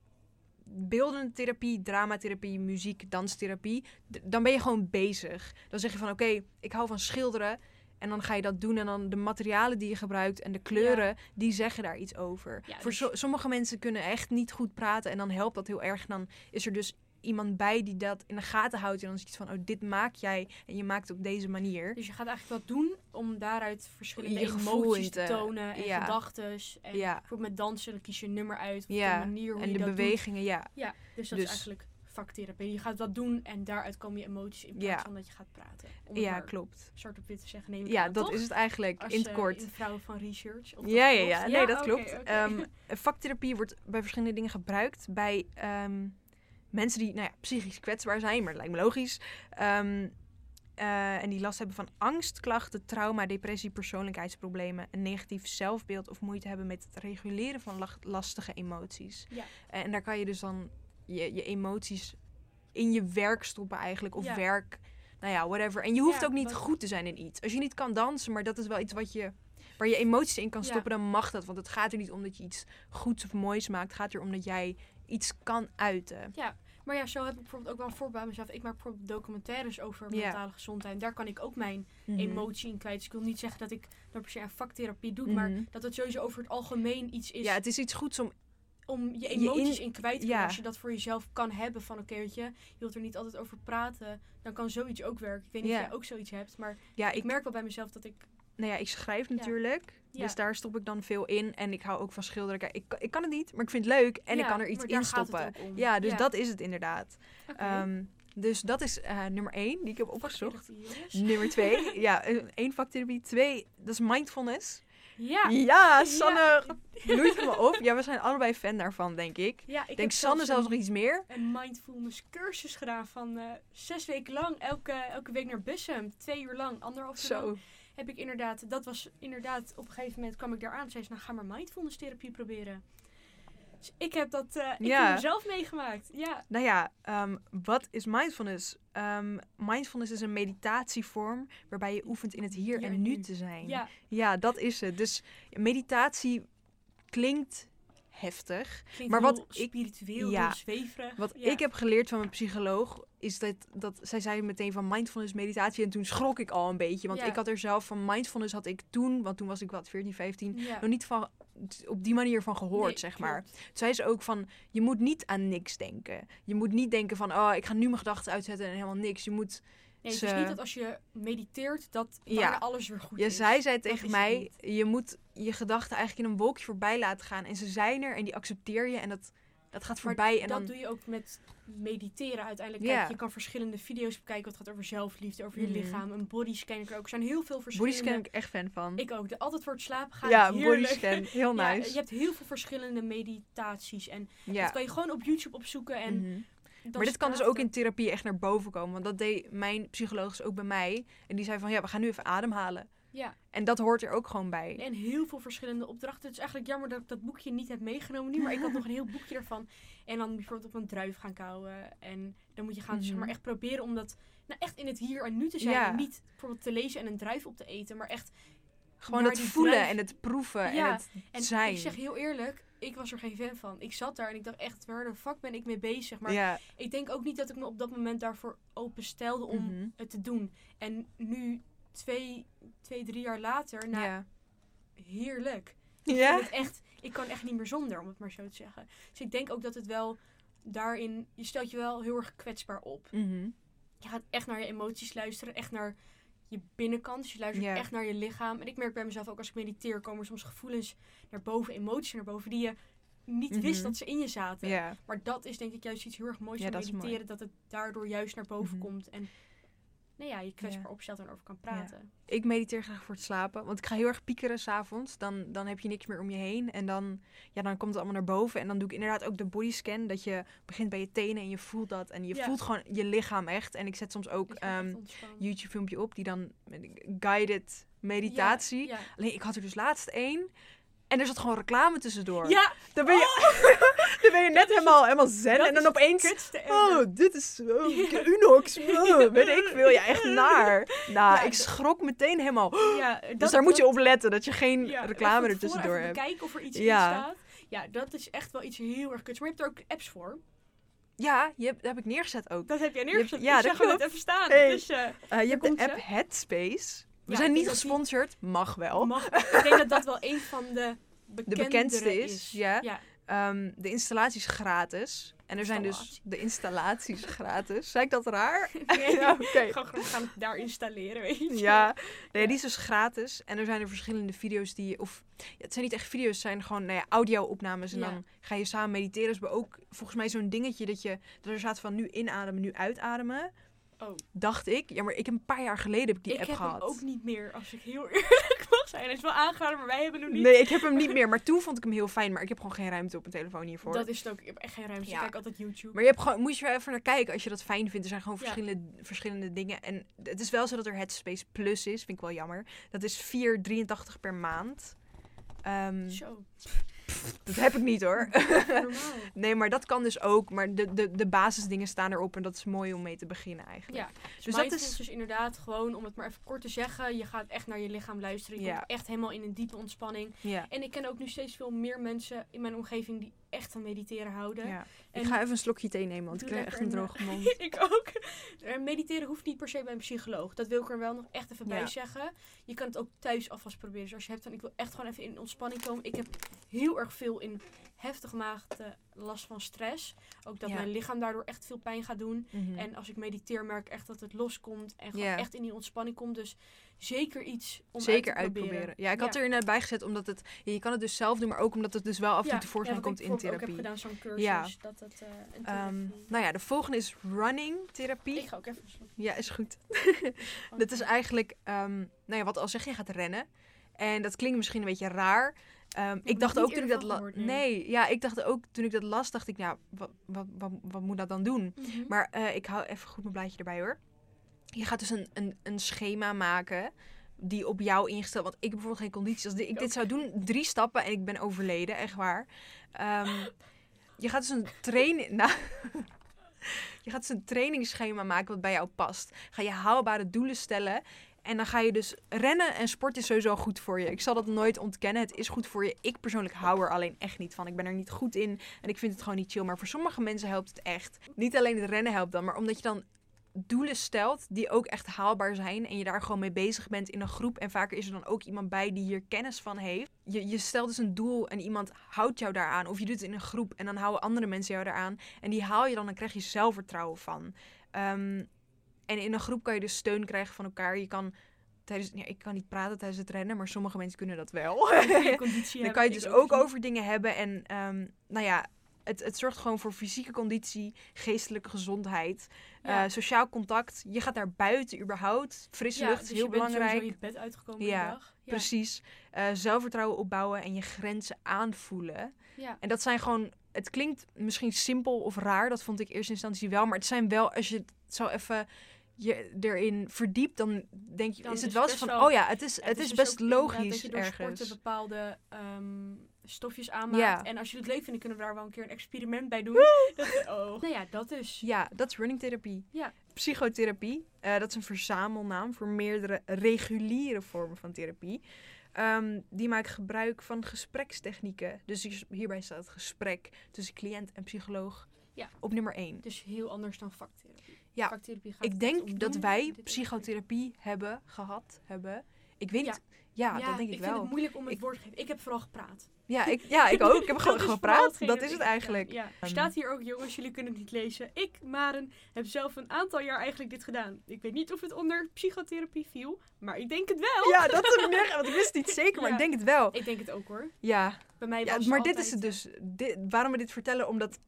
beeldende therapie, dramatherapie, muziek, danstherapie. d- Dan ben je gewoon bezig. Dan zeg je van, oké, ik hou van schilderen. En dan ga je dat doen en dan de materialen die je gebruikt en de kleuren, die zeggen daar iets over. Ja, Voor dus- so- sommige mensen kunnen echt niet goed praten en dan helpt dat heel erg. Dan is er dus iemand bij die dat in de gaten houdt en dan ziet van, oh, dit maak jij en je maakt het op deze manier. Dus je gaat eigenlijk wat doen om daaruit verschillende Je emoties te tonen en ja. gedachten. En Ja. bijvoorbeeld met dansen, dan kies je een nummer uit. Ja, de manier hoe En je de dat doet. bewegingen, ja. Ja, dus dat Dus- is eigenlijk vaktherapie. Je gaat wat doen en daaruit komen je emoties in plaats Ja. van dat je gaat praten. Om het Ja, klopt. zwart op wit te zeggen, neem ik Ja, dat toch? is het eigenlijk Als, in het eh, kort. in vrouwen van research. of Ja, ja, ja. Nee, dat klopt. oké. Ehm, vaktherapie wordt bij verschillende dingen gebruikt. Bij ehm, mensen die nou ja, psychisch kwetsbaar zijn, maar dat lijkt me logisch. Ehm, eh, en die last hebben van angstklachten, trauma, depressie, persoonlijkheidsproblemen, een negatief zelfbeeld of moeite hebben met het reguleren van lastige emoties. Ja. En daar kan je dus dan je, je emoties in je werk stoppen eigenlijk. Of Ja. werk, nou ja, whatever. En je hoeft Ja, ook niet goed te zijn in iets. Als je niet kan dansen, maar dat is wel iets wat je waar je emoties in kan Ja. stoppen, dan mag dat. Want het gaat er niet om dat je iets goeds of moois maakt. Het gaat er om dat jij iets kan uiten. Maar ja, zo heb ik bijvoorbeeld ook wel een voorbeeld bij mezelf. Ik maak bijvoorbeeld documentaires over mentale gezondheid. Daar kan ik ook mijn Mhm. emotie in kwijt. Dus ik wil niet zeggen dat ik dan per se aan vaktherapie doe. Maar Mhm. dat het sowieso over het algemeen iets is Ja, het is iets goeds om. om je je emoties in- in, kwijt te kunnen. ja. Als je dat voor jezelf kan hebben van oké, weet je, je wilt er niet altijd over praten. Dan kan zoiets ook werken. Ik weet niet Ja. of jij ook zoiets hebt. Maar Ja, ik, ik, merk wel bij mezelf dat ik... nou ja, ik schrijf natuurlijk. Ja. Dus daar stop ik dan veel in. En ik hou ook van schilderen. Kijk, ik, ik kan het niet, maar ik vind het leuk. En ik Ja, kan er iets in stoppen. Ja, dus Ja. dat is het inderdaad. Ehm, dus dat is eh, nummer één die ik heb opgezocht. Nummer twee, ja, eh, één vaktherapie. Twee, dat is mindfulness. Ja. Ja, Sanne bloeit me op. Ja, we zijn allebei fan daarvan, denk ik. Ja, ik denk Sanne zelfs nog iets meer. een mindfulness cursus gedaan van eh, zes weken lang. Elke, elke week naar Bussum. Twee uur lang, anderhalf uur lang. Heb ik inderdaad, dat was inderdaad, op een gegeven moment kwam ik daar aan. Zei ze, nou ga maar mindfulness therapie proberen. Dus ik heb dat eh ik Ja. heb zelf meegemaakt. Ja. Nou ja, ehm, wat is mindfulness? Ehm, mindfulness is een meditatievorm waarbij je oefent in het hier Hier en en nu te zijn. Ja. Ja, dat is het. Dus meditatie klinkt heftig. Klinkt Maar wat ik- spiritueel, ja. Wat Ja. ik heb geleerd van mijn psycholoog is dat, dat zij zei meteen van mindfulness meditatie en toen schrok ik al een beetje, want Ja. ik had er zelf van mindfulness had ik toen, want toen was ik wat 14, 15, Ja. nog niet van op die manier van gehoord, Nee, zeg maar. Toen zei ze ook van, je moet niet aan niks denken. Je moet niet denken van, oh, ik ga nu mijn gedachten uitzetten en helemaal niks. Je moet, Nee, het is niet dat als je mediteert, dat Ja. alles weer goed ja, is. zij zei tegen mij, je moet je gedachten eigenlijk in een wolkje voorbij laten gaan. En ze zijn er en die accepteer je en dat, dat gaat Maar voorbij. En dat dan, doe je ook met mediteren uiteindelijk. Kijk, je kan verschillende video's bekijken wat gaat over zelfliefde, over je Mhm. lichaam. Een bodyscan er ook. Er zijn heel veel bodyscan verschillende... ben ik echt fan van. Ik ook. De, altijd voor het slapen gaan. ja, bodyscan, heel Ja, nice. je hebt heel veel verschillende meditaties. En dat kan je gewoon op YouTube opzoeken. En dan Maar dit kan dus ook in therapie echt naar boven komen. Want dat deed mijn psycholoog dus ook bij mij. En die zei van, ja, we gaan nu even ademhalen. Ja, En dat hoort er ook gewoon bij. en heel veel verschillende opdrachten. Het is eigenlijk jammer dat ik dat boekje niet heb meegenomen nu. Maar ik had nog een heel boekje ervan. En dan bijvoorbeeld op een druif gaan kauwen. En dan moet je gaan zeg maar, Mhm. echt proberen om dat nou, echt in het hier en nu te zijn. Ja. En niet bijvoorbeeld te lezen en een druif op te eten. Maar echt Gewoon het voelen druif- en het proeven Ja, en het En zijn. ik zeg heel eerlijk, ik was er geen fan van. Ik zat daar en ik dacht echt, waar de fuck ben ik mee bezig? Maar ik denk ook niet dat ik me op dat moment daarvoor openstelde om Mhm. het te doen. En nu, twee, twee drie jaar later, nou, ja. heerlijk. Ik Ja? het echt, ik kan echt niet meer zonder, om het maar zo te zeggen. Dus ik denk ook dat het wel daarin, je stelt je wel heel erg kwetsbaar op. Mhm. Je gaat echt naar je emoties luisteren, echt naar je binnenkant. Dus je luistert echt naar je lichaam. En ik merk bij mezelf ook als ik mediteer, komen soms gevoelens naar boven, emoties naar boven, die je niet wist Mhm. dat ze in je zaten. Maar dat is denk ik juist iets heel erg moois Ja, van dat is mooi. mediteren. Dat het daardoor juist naar boven Mhm. komt. En nou ja, je kwetsbaar opstelt en over kan praten. Ik mediteer graag voor het slapen. Want ik ga heel erg piekeren s'avonds. Dan, dan heb je niks meer om je heen. En dan, ja, dan komt het allemaal naar boven. En dan doe ik inderdaad ook de bodyscan. Dat je begint bij je tenen en je voelt dat. En je voelt gewoon je lichaam echt. En ik zet soms ook Dat je echt ehm ontspannen. YouTube filmpje op. Die dan met een guided meditatie. Alleen ik had er dus laatst één. En er zat gewoon reclame tussendoor. ja. Dan ben je, dan ben je net helemaal, helemaal zen. dat En dan opeens... Oh, dit is oh, Unox. Oh, weet ik veel. Ja, echt naar. Nou, Ja, ik schrok meteen helemaal. ja, dat, dus daar moet je op letten, dat je geen ja, reclame er tussendoor hebt. Kijken of er iets in staat. Ja, dat is echt wel iets heel erg kuts. Maar je hebt er ook apps voor. Ja, je hebt, dat heb ik neergezet ook. Dat heb jij hebt- neergezet. ja, ik dat zag klopt. even staan. Hey. Dus eh, Eh, je hebt de app. Headspace. We Ja, zijn niet die- gesponsord, mag wel. mag, ik denk dat dat wel een van de bekendste is, ja. ja. Ehm, de installatie is gratis. En er zijn dus de installaties gratis. Zei ik dat raar? Nee. ja, oké. Gewoon, gewoon gaan het daar installeren, weet je. Ja, nee, die is dus gratis. En er zijn er verschillende video's die je... Of, ja, het zijn niet echt video's, het zijn gewoon nou ja, audio-opnames. En Ja. dan ga je samen mediteren. Dus we ook volgens mij zo'n dingetje dat je... Dat er staat van nu inademen, nu uitademen. Oh. Dacht ik. Ja, maar ik heb een paar jaar geleden heb ik die ik app heb gehad. hem ook niet meer, als ik heel eerlijk mag zijn. Hij is wel aangeraden, maar wij hebben hem niet. Nee, ik heb hem niet meer. Maar toen vond ik hem heel fijn. Maar ik heb gewoon geen ruimte op mijn telefoon hiervoor. Dat is het ook. Ik heb echt geen ruimte. Ja. Ik kijk altijd YouTube. Maar je hebt gewoon, moet je er even naar kijken als je dat fijn vindt. Er zijn gewoon Ja. verschillende, verschillende dingen. En het is wel zo dat er Headspace Plus is. Vind ik wel jammer. Dat is 4,83 per maand. Zo. Dat heb ik niet hoor. Nee, maar dat kan dus ook. Maar de, de, de basisdingen staan erop. En dat is mooi om mee te beginnen eigenlijk. Ja, dus, Dus dat is is... dus inderdaad gewoon, om het maar even kort te zeggen, je gaat echt naar je lichaam luisteren. Je Ja. komt echt helemaal in een diepe ontspanning. Ja, En ik ken ook nu steeds veel meer mensen in mijn omgeving die echt van mediteren houden. ja. Ik ga even een slokje thee nemen. Want ik krijg echt een droge mond. ik ook. Eh, Mediteren hoeft niet per se bij een psycholoog. Dat wil ik er wel nog echt even bij zeggen. Je kan het ook thuis alvast proberen. Dus als je hebt van ik wil echt gewoon even in ontspanning komen. Ik heb heel erg veel in heftige mate last van stress. Ook dat Ja. mijn lichaam daardoor echt veel pijn gaat doen. Mhm. En als ik mediteer merk ik echt dat het loskomt. En gewoon echt in die ontspanning komt. Dus zeker iets om Zeker uit te proberen. uitproberen. Ja, ik had er inderdaad bij gezet omdat het... ja, je kan het dus zelf doen, maar ook omdat het dus wel af en toe tevoorschijn komt ik in therapie. ook heb gedaan, zo'n cursus. Ja. Dat het, eh, Ehm, nou ja, de volgende is running therapie. ik ga ook even Ja, is goed. Dat is eigenlijk, ehm, nou ja, wat al zeg, je gaat rennen. En dat klinkt misschien een beetje raar. Ehm, ik ik dacht ook toen ik dat gehoord, nee. nee. ja, ik dacht ook toen ik dat las, dacht ik, nou, wat, wat, wat, wat moet dat dan doen? Mhm. Maar eh, ik hou even goed mijn blaadje erbij hoor. Je gaat dus een, een, een schema maken die op jou ingesteld. Want ik heb bijvoorbeeld geen conditie. Als ik dit zou doen, drie stappen en ik ben overleden, echt waar. Ehm, je gaat dus een training... Nou, je gaat dus een trainingsschema maken wat bij jou past. Ga je haalbare doelen stellen. En dan ga je dus rennen en sport is sowieso goed voor je. Ik zal dat nooit ontkennen. Het is goed voor je. Ik persoonlijk hou er alleen echt niet van. Ik ben er niet goed in en ik vind het gewoon niet chill. Maar voor sommige mensen helpt het echt. Niet alleen het rennen helpt dan, maar omdat je dan doelen stelt die ook echt haalbaar zijn en je daar gewoon mee bezig bent in een groep en vaker is er dan ook iemand bij die hier kennis van heeft. Je, je stelt dus een doel en iemand houdt jou daaraan of je doet het in een groep en dan houden andere mensen jou daaraan en die haal je dan en krijg je zelfvertrouwen van. Ehm, en in een groep kan je dus steun krijgen van elkaar. Je kan tijdens, ja, ik kan niet praten tijdens het rennen, maar sommige mensen kunnen dat wel. conditie Dan kan je het dus ook over dingen hebben. En ehm, nou ja, het, het zorgt gewoon voor fysieke conditie, geestelijke gezondheid, Ja. eh, sociaal contact. Je gaat daar buiten überhaupt. Frisse lucht is dus heel je bent belangrijk. sowieso je bed uitgekomen Ja, dag. Ja. Precies. Eh, zelfvertrouwen opbouwen en je grenzen aanvoelen. Ja. En dat zijn gewoon, het klinkt misschien simpel of raar, dat vond ik in eerste instantie wel. Maar het zijn wel, als je het zo even je erin verdiept, dan denk je, Dan is het wel eens van, wel- oh ja, het is, het is dus best logisch dat je door sporten ergens. bepaalde ehm, stofjes aanmaakt. Ja. En als je het leuk vindt, dan kunnen we daar wel een keer een experiment bij doen. Dat, oh. Nou ja, dat dus. Ja, dat is runningtherapie. Ja. Psychotherapie, eh, dat is een verzamelnaam voor meerdere reguliere vormen van therapie. Ehm, die maken gebruik van gesprekstechnieken. Dus hier- hierbij staat het gesprek tussen cliënt en psycholoog Ja. op nummer 1. Dus heel anders dan vaktherapie. Ja, Vaktherapie gaat Ik denk dat wij is- psychotherapie hebben gehad, hebben. Ik weet Ja. Niet. Ja, dat denk ik, ik wel. vind het moeilijk om het Ik- woord te geven. Ik heb vooral gepraat. Ja, ik, ja, ik ook. Ik heb gewoon gepraat. Dat is het ik eigenlijk. Ja. Er Ehm. staat hier ook, jongens, jullie kunnen het niet lezen. Ik, Maren, heb zelf een aantal jaar eigenlijk dit gedaan. Ik weet niet of het onder psychotherapie viel, maar ik denk het wel. Ja, dat is meer, want ik wist het niet zeker, maar Ja. ik denk het wel. Ik denk het ook hoor. Ja, Bij mij Ja, was maar dit is het eh, dus. Dit, waarom we dit vertellen? Omdat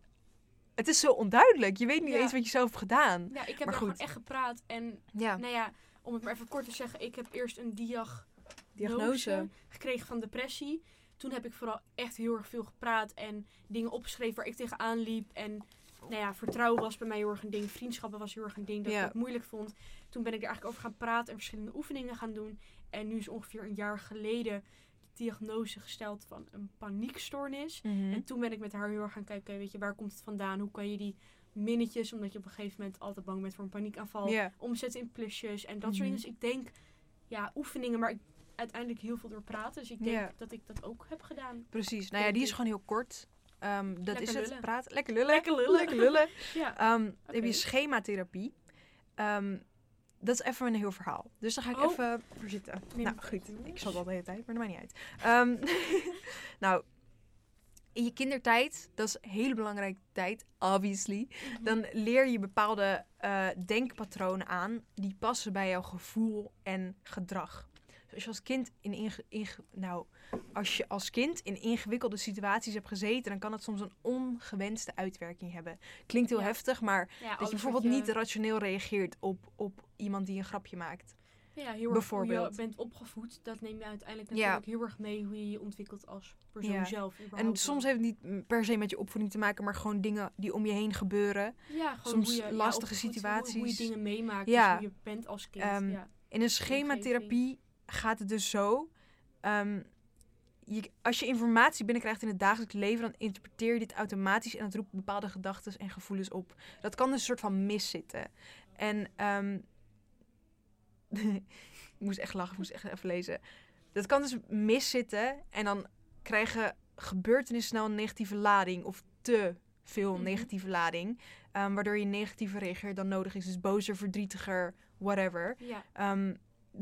het is zo onduidelijk. Je weet niet Ja. eens wat je zelf hebt gedaan. Ja, ik heb Maar er gewoon goed. echt gepraat. En Ja, nou ja, om het maar even kort te zeggen. Ik heb eerst een diagnose diagnose. gekregen van depressie. Toen heb ik vooral echt heel erg veel gepraat en dingen opgeschreven waar ik tegenaan liep. En nou ja, vertrouwen was bij mij heel erg een ding. Vriendschappen was heel erg een ding dat Ja. ik het moeilijk vond. Toen ben ik er eigenlijk over gaan praten en verschillende oefeningen gaan doen. En nu is ongeveer een jaar geleden de diagnose gesteld van een paniekstoornis. Mhm. En toen ben ik met haar heel erg gaan kijken, weet je, waar komt het vandaan? Hoe kan je die minnetjes, omdat je op een gegeven moment altijd bang bent voor een paniekaanval, omzetten in plusjes en dat Mhm. soort dingen. Dus ik denk, ja, oefeningen, maar ik, uiteindelijk heel veel door praten. Dus ik denk Ja. dat ik dat ook heb gedaan. precies. Nou ja, die is gewoon heel kort. Ehm, dat Lekker is het. lullen. Praten. Lekker lullen. Lekker lullen. Lekker lullen. Ja. Ehm, Dan heb je schematherapie. Ehm, dat is even een heel verhaal. Dus daar ga ik Oh. even voor zitten. Nou het goed, ik zal het al de hele tijd, maar dat maakt niet uit. Nou, in je kindertijd, dat is een hele belangrijke tijd, obviously. Mhm. Dan leer je bepaalde eh, denkpatronen aan die passen bij jouw gevoel en gedrag. Dus als je als kind in, inge- inge- nou, als je als kind in ingewikkelde situaties hebt gezeten, dan kan het soms een ongewenste uitwerking hebben. Klinkt heel Ja. heftig, maar Ja, dat je bijvoorbeeld niet rationeel reageert op, op iemand die een grapje maakt. Ja, heel erg hoe je bijvoorbeeld. bent opgevoed. Dat neem je uiteindelijk Ja. natuurlijk heel erg mee hoe je je ontwikkelt als persoon Ja. zelf. En soms heeft het niet per se met je opvoeding te maken, maar gewoon dingen die om je heen gebeuren. ja, gewoon soms je, lastige situaties. Hoe, hoe je dingen meemaakt, Ja. dus hoe je bent als kind. Ehm, ja. In een schematherapie gaat het dus zo. ehm, je, als je informatie binnenkrijgt in het dagelijks leven, dan interpreteer je dit automatisch en dat roept bepaalde gedachten en gevoelens op. Dat kan dus een soort van miszitten. En ehm, ik moest echt lachen, ik moest echt even lezen. Dat kan dus miszitten en dan krijgen gebeurtenissen snel een negatieve lading of te veel Mhm. negatieve lading, ehm, waardoor je negatiever reageert dan nodig is. Dus bozer, verdrietiger, whatever. ja.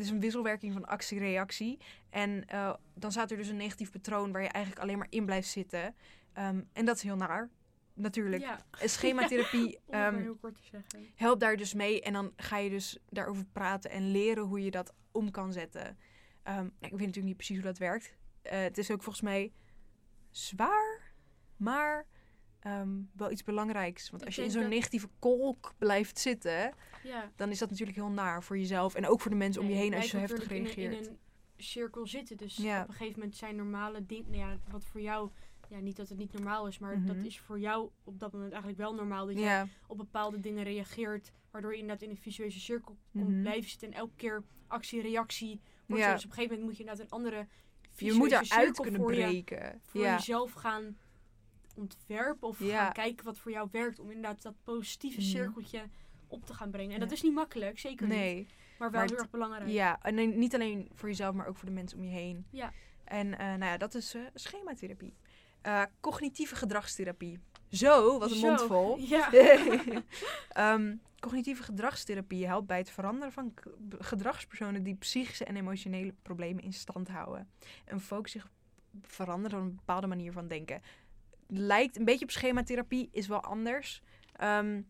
Is een wisselwerking van actie-reactie. En eh, dan staat er dus een negatief patroon waar je eigenlijk alleen maar in blijft zitten. Ehm, en dat is heel naar, natuurlijk. ja. En Schematherapie te zeggen. helpt daar dus mee. En dan ga je dus daarover praten en leren hoe je dat om kan zetten. Ehm, ik weet natuurlijk niet precies hoe dat werkt. Eh, het is ook volgens mij zwaar, maar ehm, wel iets belangrijks. Want Ik als je in zo'n dat- negatieve kolk blijft zitten, Ja. dan is dat natuurlijk heel naar voor jezelf. En ook voor de mensen om je heen als je zo heftig natuurlijk in een- reageert. In een cirkel zitten. Dus Ja. op een gegeven moment zijn normale dingen. Nou ja, wat voor jou. Ja, niet dat het niet normaal is, maar dat Mhm. is voor jou op dat moment eigenlijk wel normaal. Dat je op bepaalde dingen reageert. Waardoor je inderdaad in een visueuze cirkel komt Mhm. blijven zitten. En elke keer actie-reactie wordt. Dus op een gegeven moment moet je inderdaad een andere je visueuze moet cirkel kunnen voor je, breken. voor jezelf gaan ontwerpen of Ja. gaan kijken wat voor jou werkt. Om inderdaad dat positieve Mhm. cirkeltje op te gaan brengen. En dat is niet makkelijk, zeker niet. Nee. Maar wel Maar heel erg belangrijk. Ja, en niet alleen voor jezelf, maar ook voor de mensen om je heen. Ja. En eh, nou ja, dat is eh, schematherapie. Eh, cognitieve gedragstherapie. Zo, wat een Zo, mond vol. Ja. Ehm, cognitieve gedragstherapie helpt bij het veranderen van gedragspersonen die psychische en emotionele problemen in stand houden. En focus zich op veranderen van een bepaalde manier van denken. Lijkt een beetje op schematherapie, is wel anders. Ehm,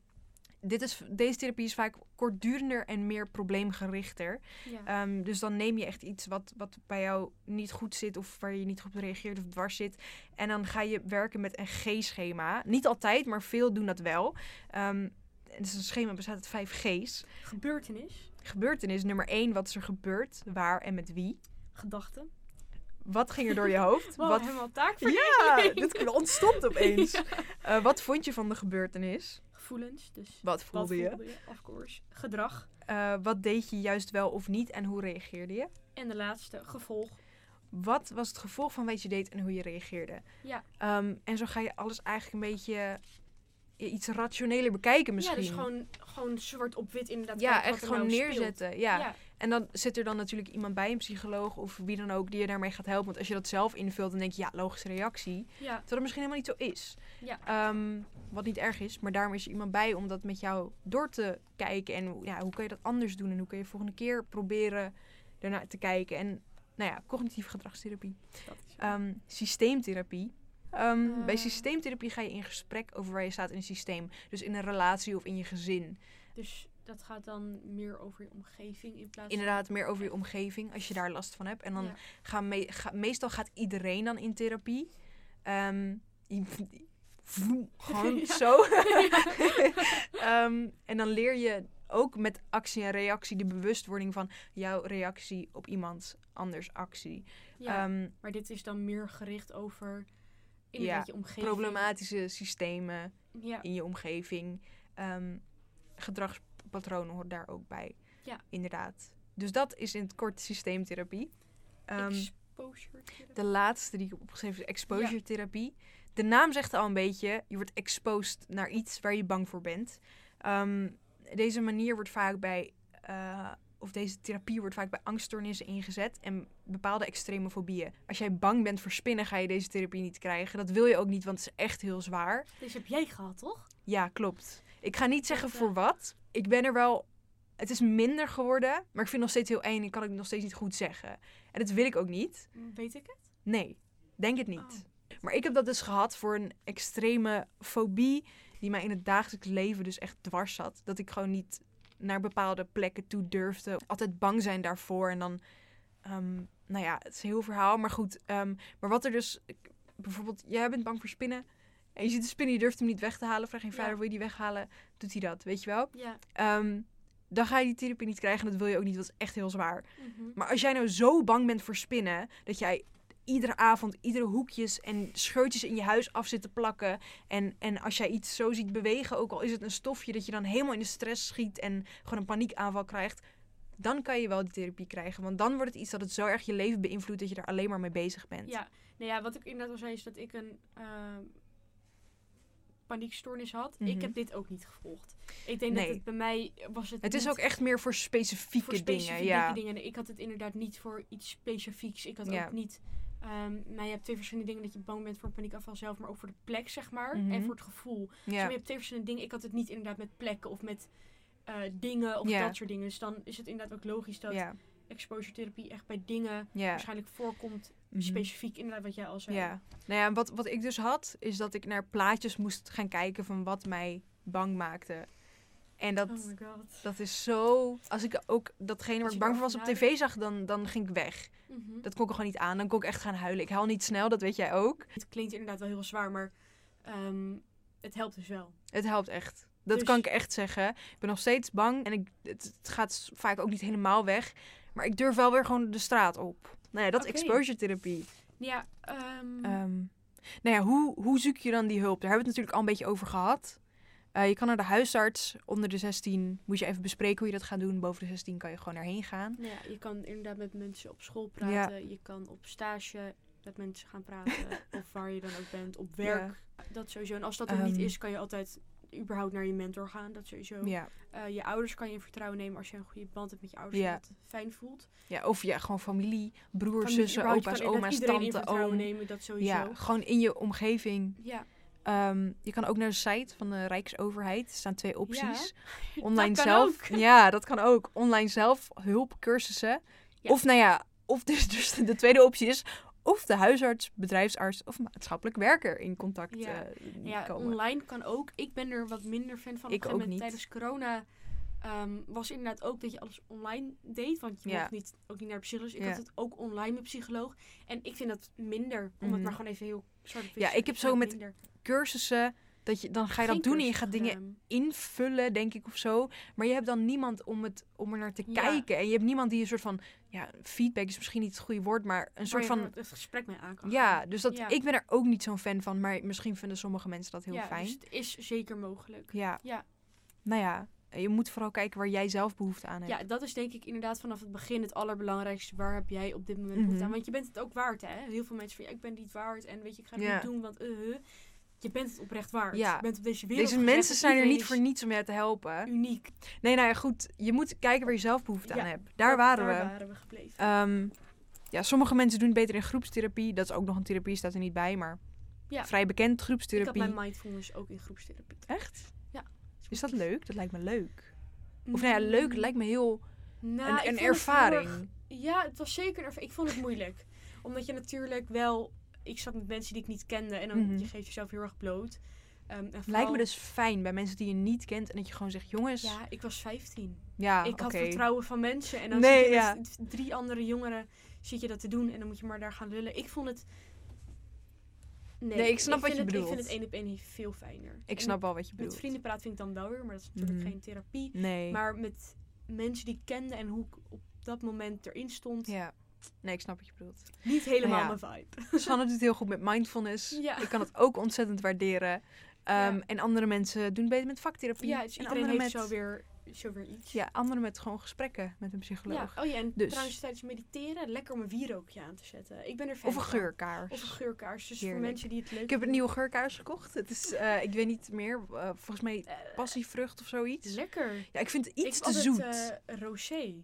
dit is, deze therapie is vaak kortdurender en meer probleemgerichter. ja. Ehm, dus dan neem je echt iets wat, wat bij jou niet goed zit of waar je niet goed op reageert of dwars zit. En dan ga je werken met een G-schema. Niet altijd, maar veel doen dat wel. Ehm dus een schema bestaat uit vijf G's. Gebeurtenis, Gebeurtenis nummer één, wat is er gebeurd, waar en met wie. gedachten. Wat ging er door je hoofd? Wow, wat, helemaal taak ja, dit ontstond opeens. Eh, wat vond je van de gebeurtenis? Gevoelens, dus Wat voelde je? voelde je? Of course. Gedrag. Eh, wat deed je juist wel of niet en hoe reageerde je? En de laatste, gevolg. Wat was het gevolg van wat je deed en hoe je reageerde? Ja. Ehm, en zo ga je alles eigenlijk een beetje ja, iets rationeler bekijken misschien. Ja, dus gewoon, gewoon zwart op wit inderdaad. Ja, echt gewoon nou speelt. neerzetten. Ja. ja. En dan zit er dan natuurlijk iemand bij, een psycholoog of wie dan ook, die je daarmee gaat helpen. Want als je dat zelf invult, dan denk je, ja, logische reactie. ja. Terwijl het misschien helemaal niet zo is. Ja. Ehm, wat niet erg is, maar daarom is er iemand bij om dat met jou door te kijken. En ja, hoe kan je dat anders doen? En hoe kun je volgende keer proberen ernaar te kijken? En nou ja, cognitieve gedragstherapie. Dat is Ehm, systeemtherapie. Ehm, bij Eh. systeemtherapie ga je in gesprek over waar je staat in een systeem. Dus in een relatie of in je gezin. Dus dat gaat dan meer over je omgeving in plaats Inderdaad, meer over je omgeving als je daar last van hebt. En dan Ja. gaan me- ga- meestal gaat iedereen dan in therapie. Ehm, gewoon Ja. zo. Ehm, en dan leer je ook met actie en reactie de bewustwording van jouw reactie op iemands anders actie. Ja, Ehm, maar dit is dan meer gericht over inderdaad je omgeving. problematische systemen Ja, in je omgeving. Ehm, gedragspatronen hoort daar ook bij. Ja. Inderdaad. Dus dat is in het kort systeemtherapie. Ehm, exposure. therapie. de laatste die ik heb opgeschreven is exposure therapie. De naam zegt al een beetje, je wordt exposed naar iets waar je bang voor bent. Ehm, deze manier wordt vaak bij, eh, of deze therapie wordt vaak bij angststoornissen ingezet en bepaalde extreme fobieën. Als jij bang bent voor spinnen, ga je deze therapie niet krijgen. Dat wil je ook niet, want het is echt heel zwaar. Deze heb jij gehad, toch? Ja, klopt. Ik ga niet zeggen voor eh, wat. Ik ben er wel. Het is minder geworden, maar ik vind het nog steeds heel eng. Ik kan het nog steeds niet goed zeggen. En dat wil ik ook niet. Weet ik het? Nee, denk het niet. Oh. Maar ik heb dat dus gehad voor een extreme fobie die mij in het dagelijks leven dus echt dwars zat. Dat ik gewoon niet naar bepaalde plekken toe durfde. Altijd bang zijn daarvoor. En dan, ehm, nou ja, het is een heel verhaal. Maar goed, ehm, maar wat er dus, ik- bijvoorbeeld, jij bent bang voor spinnen. En je ziet een spin, je durft hem niet weg te halen. Vraag je Ja. vader, wil je die weghalen? Doet hij dat, weet je wel? Ja. Ehm, dan ga je die therapie niet krijgen. En dat wil je ook niet, dat is echt heel zwaar. Mhm. Maar als jij nou zo bang bent voor spinnen, dat jij iedere avond iedere hoekjes en scheurtjes in je huis af zit te plakken. En, en als jij iets zo ziet bewegen, ook al is het een stofje, dat je dan helemaal in de stress schiet en gewoon een paniekaanval krijgt. Dan kan je wel die therapie krijgen. Want dan wordt het iets dat het zo erg je leven beïnvloedt dat je er alleen maar mee bezig bent. Ja, nou ja, wat ik inderdaad al zei is dat ik een eh, paniekstoornis had. Mhm. Ik heb dit ook niet gevolgd. Ik denk Nee. dat het bij mij was het Het is ook echt meer voor specifieke, voor specifieke dingen. Ja. dingen. Ik had het inderdaad niet voor iets specifieks. Ik had Ja. ook niet... ehm nou, je hebt twee verschillende dingen dat je bang bent voor een paniekaanval zelf, maar ook voor de plek, zeg maar. Mhm. En voor het gevoel. Dus ja. je hebt twee verschillende dingen. Ik had het niet inderdaad met plekken of met eh, dingen of dat soort dingen. Dus dan is het inderdaad ook logisch dat ja. Exposure therapie echt bij dingen ja. waarschijnlijk voorkomt. Mhm. Specifiek inderdaad wat jij al zei. Ja, nou ja, wat, wat ik dus had, is dat ik naar plaatjes moest gaan kijken van wat mij bang maakte. En dat, Oh dat is zo. Als ik ook datgene waar ik bang voor was op tv zag, dan, dan ging ik weg. Mhm. Dat kon ik gewoon niet aan. Dan kon ik echt gaan huilen. Ik huil niet snel, dat weet jij ook. Het klinkt inderdaad wel heel zwaar, maar ehm, het helpt dus wel. Het helpt echt. Dat Dus- kan ik echt zeggen. Ik ben nog steeds bang en ik, het, het gaat vaak ook niet helemaal weg. Maar ik durf wel weer gewoon de straat op. Nou ja, dat is Oké. exposure therapie. Ja, Ehm, nou ja, hoe, hoe zoek je dan die hulp? Daar hebben we het natuurlijk al een beetje over gehad. Eh, je kan naar de huisarts. Onder de 16 moet je even bespreken hoe je dat gaat doen. Boven de 16 kan je gewoon erheen gaan. nou ja, je kan inderdaad met mensen op school praten. Je kan op stage met mensen gaan praten. of waar je dan ook bent, op werk. Dat sowieso. En als dat er niet Ehm. is, kan je altijd überhaupt naar je mentor gaan. Dat sowieso. Ja. Eh, je ouders kan je in vertrouwen nemen als je een goede band hebt met je ouders. Ja. En dat fijn voelt. ja, of ja, gewoon familie, broers, Familie, zussen, opa's, oma's, tante, oom. nemen, dat sowieso. Ja, gewoon in je omgeving. Ja. Ehm, je kan ook naar de site van de Rijksoverheid. Er staan twee opties. Ja, Online zelf. ook. Ja, dat kan ook. Online zelf hulpcursussen. Ja. Of nou ja, of dus, dus de tweede optie is of de huisarts, bedrijfsarts of maatschappelijk werker in contact Ja. eh, Ja, komen. online kan ook. Ik ben er wat minder fan van. Ik ook niet. Tijdens corona ehm, was inderdaad ook dat je alles online deed. Want je Ja. mocht niet, ook niet naar de psycholoog. Ik had het ook online met psycholoog. En ik vind dat minder. Om Mhm. het maar gewoon even heel wit Ja, ik heb zo met minder. Cursussen, dat je, dan ga je dat doen en je gaat dingen invullen, denk ik, of zo. Maar je hebt dan niemand om, het, om er naar te Ja. kijken. En je hebt niemand die een soort van... Ja, feedback is misschien niet het goede woord, maar een soort van... het gesprek mee aan kan Ja, dus dat, Ja. ik ben er ook niet zo'n fan van. Maar misschien vinden sommige mensen dat heel ja, fijn. Dus het is zeker mogelijk. Ja, Ja. nou ja. Je moet vooral kijken waar jij zelf behoefte aan hebt. Ja, dat is denk ik inderdaad vanaf het begin het allerbelangrijkste. Waar heb jij op dit moment behoefte Mhm. aan? Want je bent het ook waard, hè? Heel veel mensen van, ja, ik ben niet waard. En weet je, ik ga het niet doen, want uh, uh. Je bent het oprecht waard. Ja. Je bent op deze wereld Deze mensen en zijn er niet voor niets om jou te helpen. uniek. Nee, nou ja, goed. Je moet kijken waar je zelf behoefte Ja, aan hebt. Daar waren daar we. waren we gebleven. Ehm, ja, sommige mensen doen het beter in groepstherapie. Dat is ook nog een therapie, staat er niet bij, maar Ja. vrij bekend ik had groepstherapie. mijn mindfulness ook in groepstherapie. Echt? Ja. Is dat leuk? Dat lijkt me leuk. Of nou ja, leuk, het lijkt me heel Nou, een, het ervaring. erg- ja, het was zeker een ervaring. Ik vond het moeilijk. Omdat je natuurlijk wel... Ik zat met mensen die ik niet kende. En dan Mhm. je geeft jezelf heel erg bloot. Ehm, en Lijkt me dus fijn bij mensen die je niet kent en dat je gewoon zegt, jongens, ja, Ja, ik was 15. oké. ik had vertrouwen van mensen. En dan Nee, zit je ja. met drie andere jongeren zit je dat te doen. En dan moet je maar daar gaan lullen. Ik vond het... Nee, Nee, ik snap wat je het, bedoelt. Ik vind het één op één veel fijner. Ik En snap wel wat je Met bedoelt. vrienden praten vind ik dan wel weer, maar dat is natuurlijk Mhm. geen therapie. Nee. Maar met mensen die ik kende en hoe ik op dat moment erin stond, Ja. Nee, ik snap wat je bedoelt. niet helemaal Nou ja. mijn vibe. Sanne doet heel goed met mindfulness. Ja. Ik kan het ook ontzettend waarderen. Ehm, Ja. En andere mensen doen beter met vaktherapie. Ja, dus en iedereen heeft met, zo weer, zo weer iets. Ja, anderen met gewoon gesprekken met een psycholoog. Ja. Oh ja, en Dus. trouwens tijdens mediteren lekker om een wierookje aan te zetten. Ik ben er fan Of een geurkaars. Of een geurkaars. Dus Heerlijk. voor mensen die het leuk Ik heb een nieuwe geurkaars gekocht. Het is, eh, ik weet niet meer, eh, volgens mij Eh, passievrucht of zoiets. Lekker. Ja, ik vind het Ik iets heb te altijd, zoet. eh, rosé.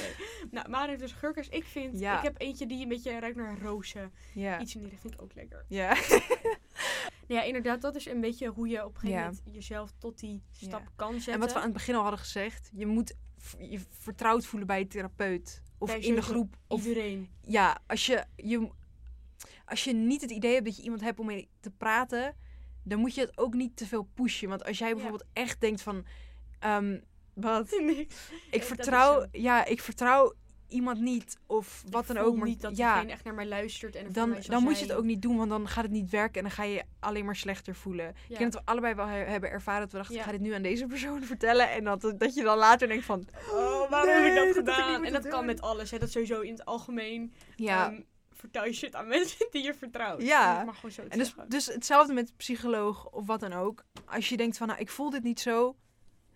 Nee. nou, maar heeft dus geurkaars. Ik vind, Ja. ik heb eentje die een beetje ruikt naar rozen. ja. Iets in die richting vind ik ook lekker. Ja. Nou ja, inderdaad, dat is een beetje hoe je op een gegeven Ja. moment jezelf tot die stap Ja. kan zetten. En wat we aan het begin al hadden gezegd, je moet je vertrouwd voelen bij je therapeut. Of Bij in de groep. Of Iedereen. ja, als je, je, als je niet het idee hebt dat je iemand hebt om mee te praten, dan moet je het ook niet te veel pushen. Want als jij Ja. bijvoorbeeld echt denkt van, ehm, wat, Niks. ik vertrouw, ja, ik vertrouw iemand niet of wat dan ook. Maar niet dat ja, diegene echt naar mij luistert en dan, dan moet je het ook niet doen, want dan gaat het niet werken en dan ga je alleen maar slechter voelen. Ik denk dat we allebei wel he- hebben ervaren dat we dachten, Ja. ik ga dit nu aan deze persoon vertellen. En dat, dat je dan later denkt van, Oh, waarom nee, heb ik dat ik gedaan? en dat kan met alles. Hè. Dat sowieso in het algemeen. ja. ehm, vertel je shit aan mensen die je vertrouwt. Ja. Maar gewoon zo En dus, zeggen. dus hetzelfde met psycholoog of wat dan ook. Als je denkt van, nou, ik voel dit niet zo.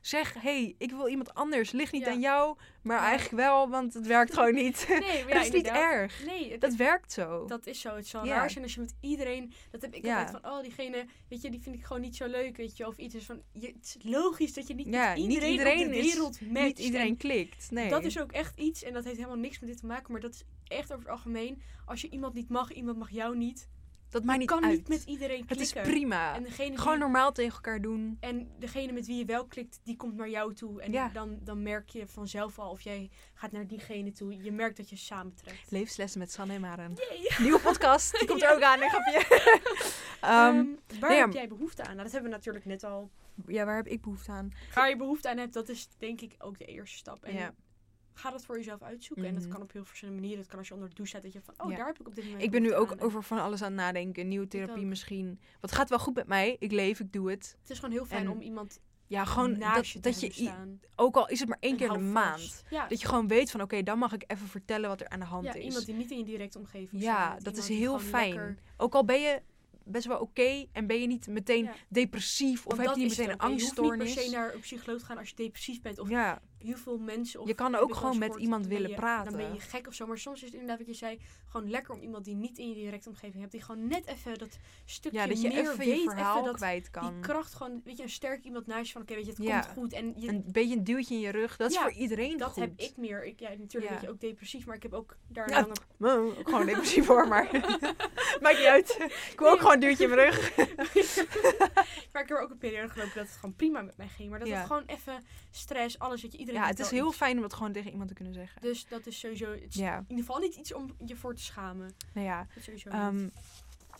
Zeg, hey, ik wil iemand anders. Ligt niet Ja. aan jou, maar Ja. eigenlijk wel, want het werkt gewoon niet. Nee, dat is niet erg. Nee, het, Dat werkt zo. dat is zo. Het zal Ja. raar zijn als je met iedereen... Dat heb ik altijd van, oh, diegene, weet je, die vind ik gewoon niet zo leuk, weet je. Of iets is van, je, het is logisch dat je niet Ja, met niet iedereen, iedereen op de is- wereld matcht. niet iedereen En klikt. Nee. Dat is ook echt iets, en dat heeft helemaal niks met dit te maken, maar dat is echt over het algemeen. Als je iemand niet mag, iemand mag jou niet. Dat maakt niet kan uit. niet met iedereen het klikken. is prima. Gewoon die, normaal tegen elkaar doen. En degene met wie je wel klikt, die komt naar jou toe. En Ja. dan, dan merk je vanzelf al of jij gaat naar diegene toe. Je merkt dat je samentrekt. Levenslessen met Sanne en Maren. Nieuwe podcast. Die komt er ook aan, een grapje. Ehm, waar nee, heb jij behoefte aan? Nou, dat hebben we natuurlijk net al. ja, waar heb ik behoefte aan? Waar je behoefte aan hebt, dat is denk ik ook de eerste stap. En Ja. Ga dat voor jezelf uitzoeken. En dat Mhm. kan op heel verschillende manieren. Het kan als je onder de douche staat, dat je van, oh, Ja. daar heb ik op dit moment Ik ben nu ook aan. Over van alles aan het nadenken. Nieuwe therapie misschien. Wat gaat wel goed met mij. Ik leef, ik doe het. Het is gewoon heel fijn En om iemand Ja, gewoon dat, je te dat je, ook al is het maar één En keer in de maand. Ja, Dat je gewoon weet van, oké, dan mag ik even vertellen wat er aan de hand ja is. iemand die niet in je directe omgeving Ja, staat. dat is heel fijn. lekker- Ook al ben je best wel oké en ben je niet meteen Ja. depressief of Want heb je niet meteen een hè. Je hoeft niet per angststoornis. se naar een psycholoog te gaan als je depressief bent. Of Ja, heel veel mensen... Of Je kan ook gewoon met iemand willen je- praten. Dan ben je gek of zo. Maar soms is het inderdaad wat je zei, gewoon lekker om iemand die niet in je directe omgeving hebt, die gewoon net even dat stukje Ja, dat je meer even weet, je verhaal even dat, kwijt kan. die kracht gewoon, weet je, een sterk iemand naast je van, oké, weet je, het Ja. komt goed. En je, Een beetje een duwtje in je rug. Dat is Ja, voor iedereen dat goed. heb ik meer. Ik, ja, natuurlijk ben je ook depressief, maar ik heb ook daar Ja. Oh, ook gewoon depressief hoor, maar maakt niet uit. Ik wil ook gewoon een duwtje in mijn rug. maar ik heb er ook een periode gelopen dat het gewoon prima met mij ging. Maar dat het gewoon even stress, alles, wat je iedereen Ja, het is heel iets. fijn om dat gewoon tegen iemand te kunnen zeggen. Dus dat is sowieso, het is Ja, in ieder geval niet iets om je voor te schamen. nou ja. Dat sowieso ehm.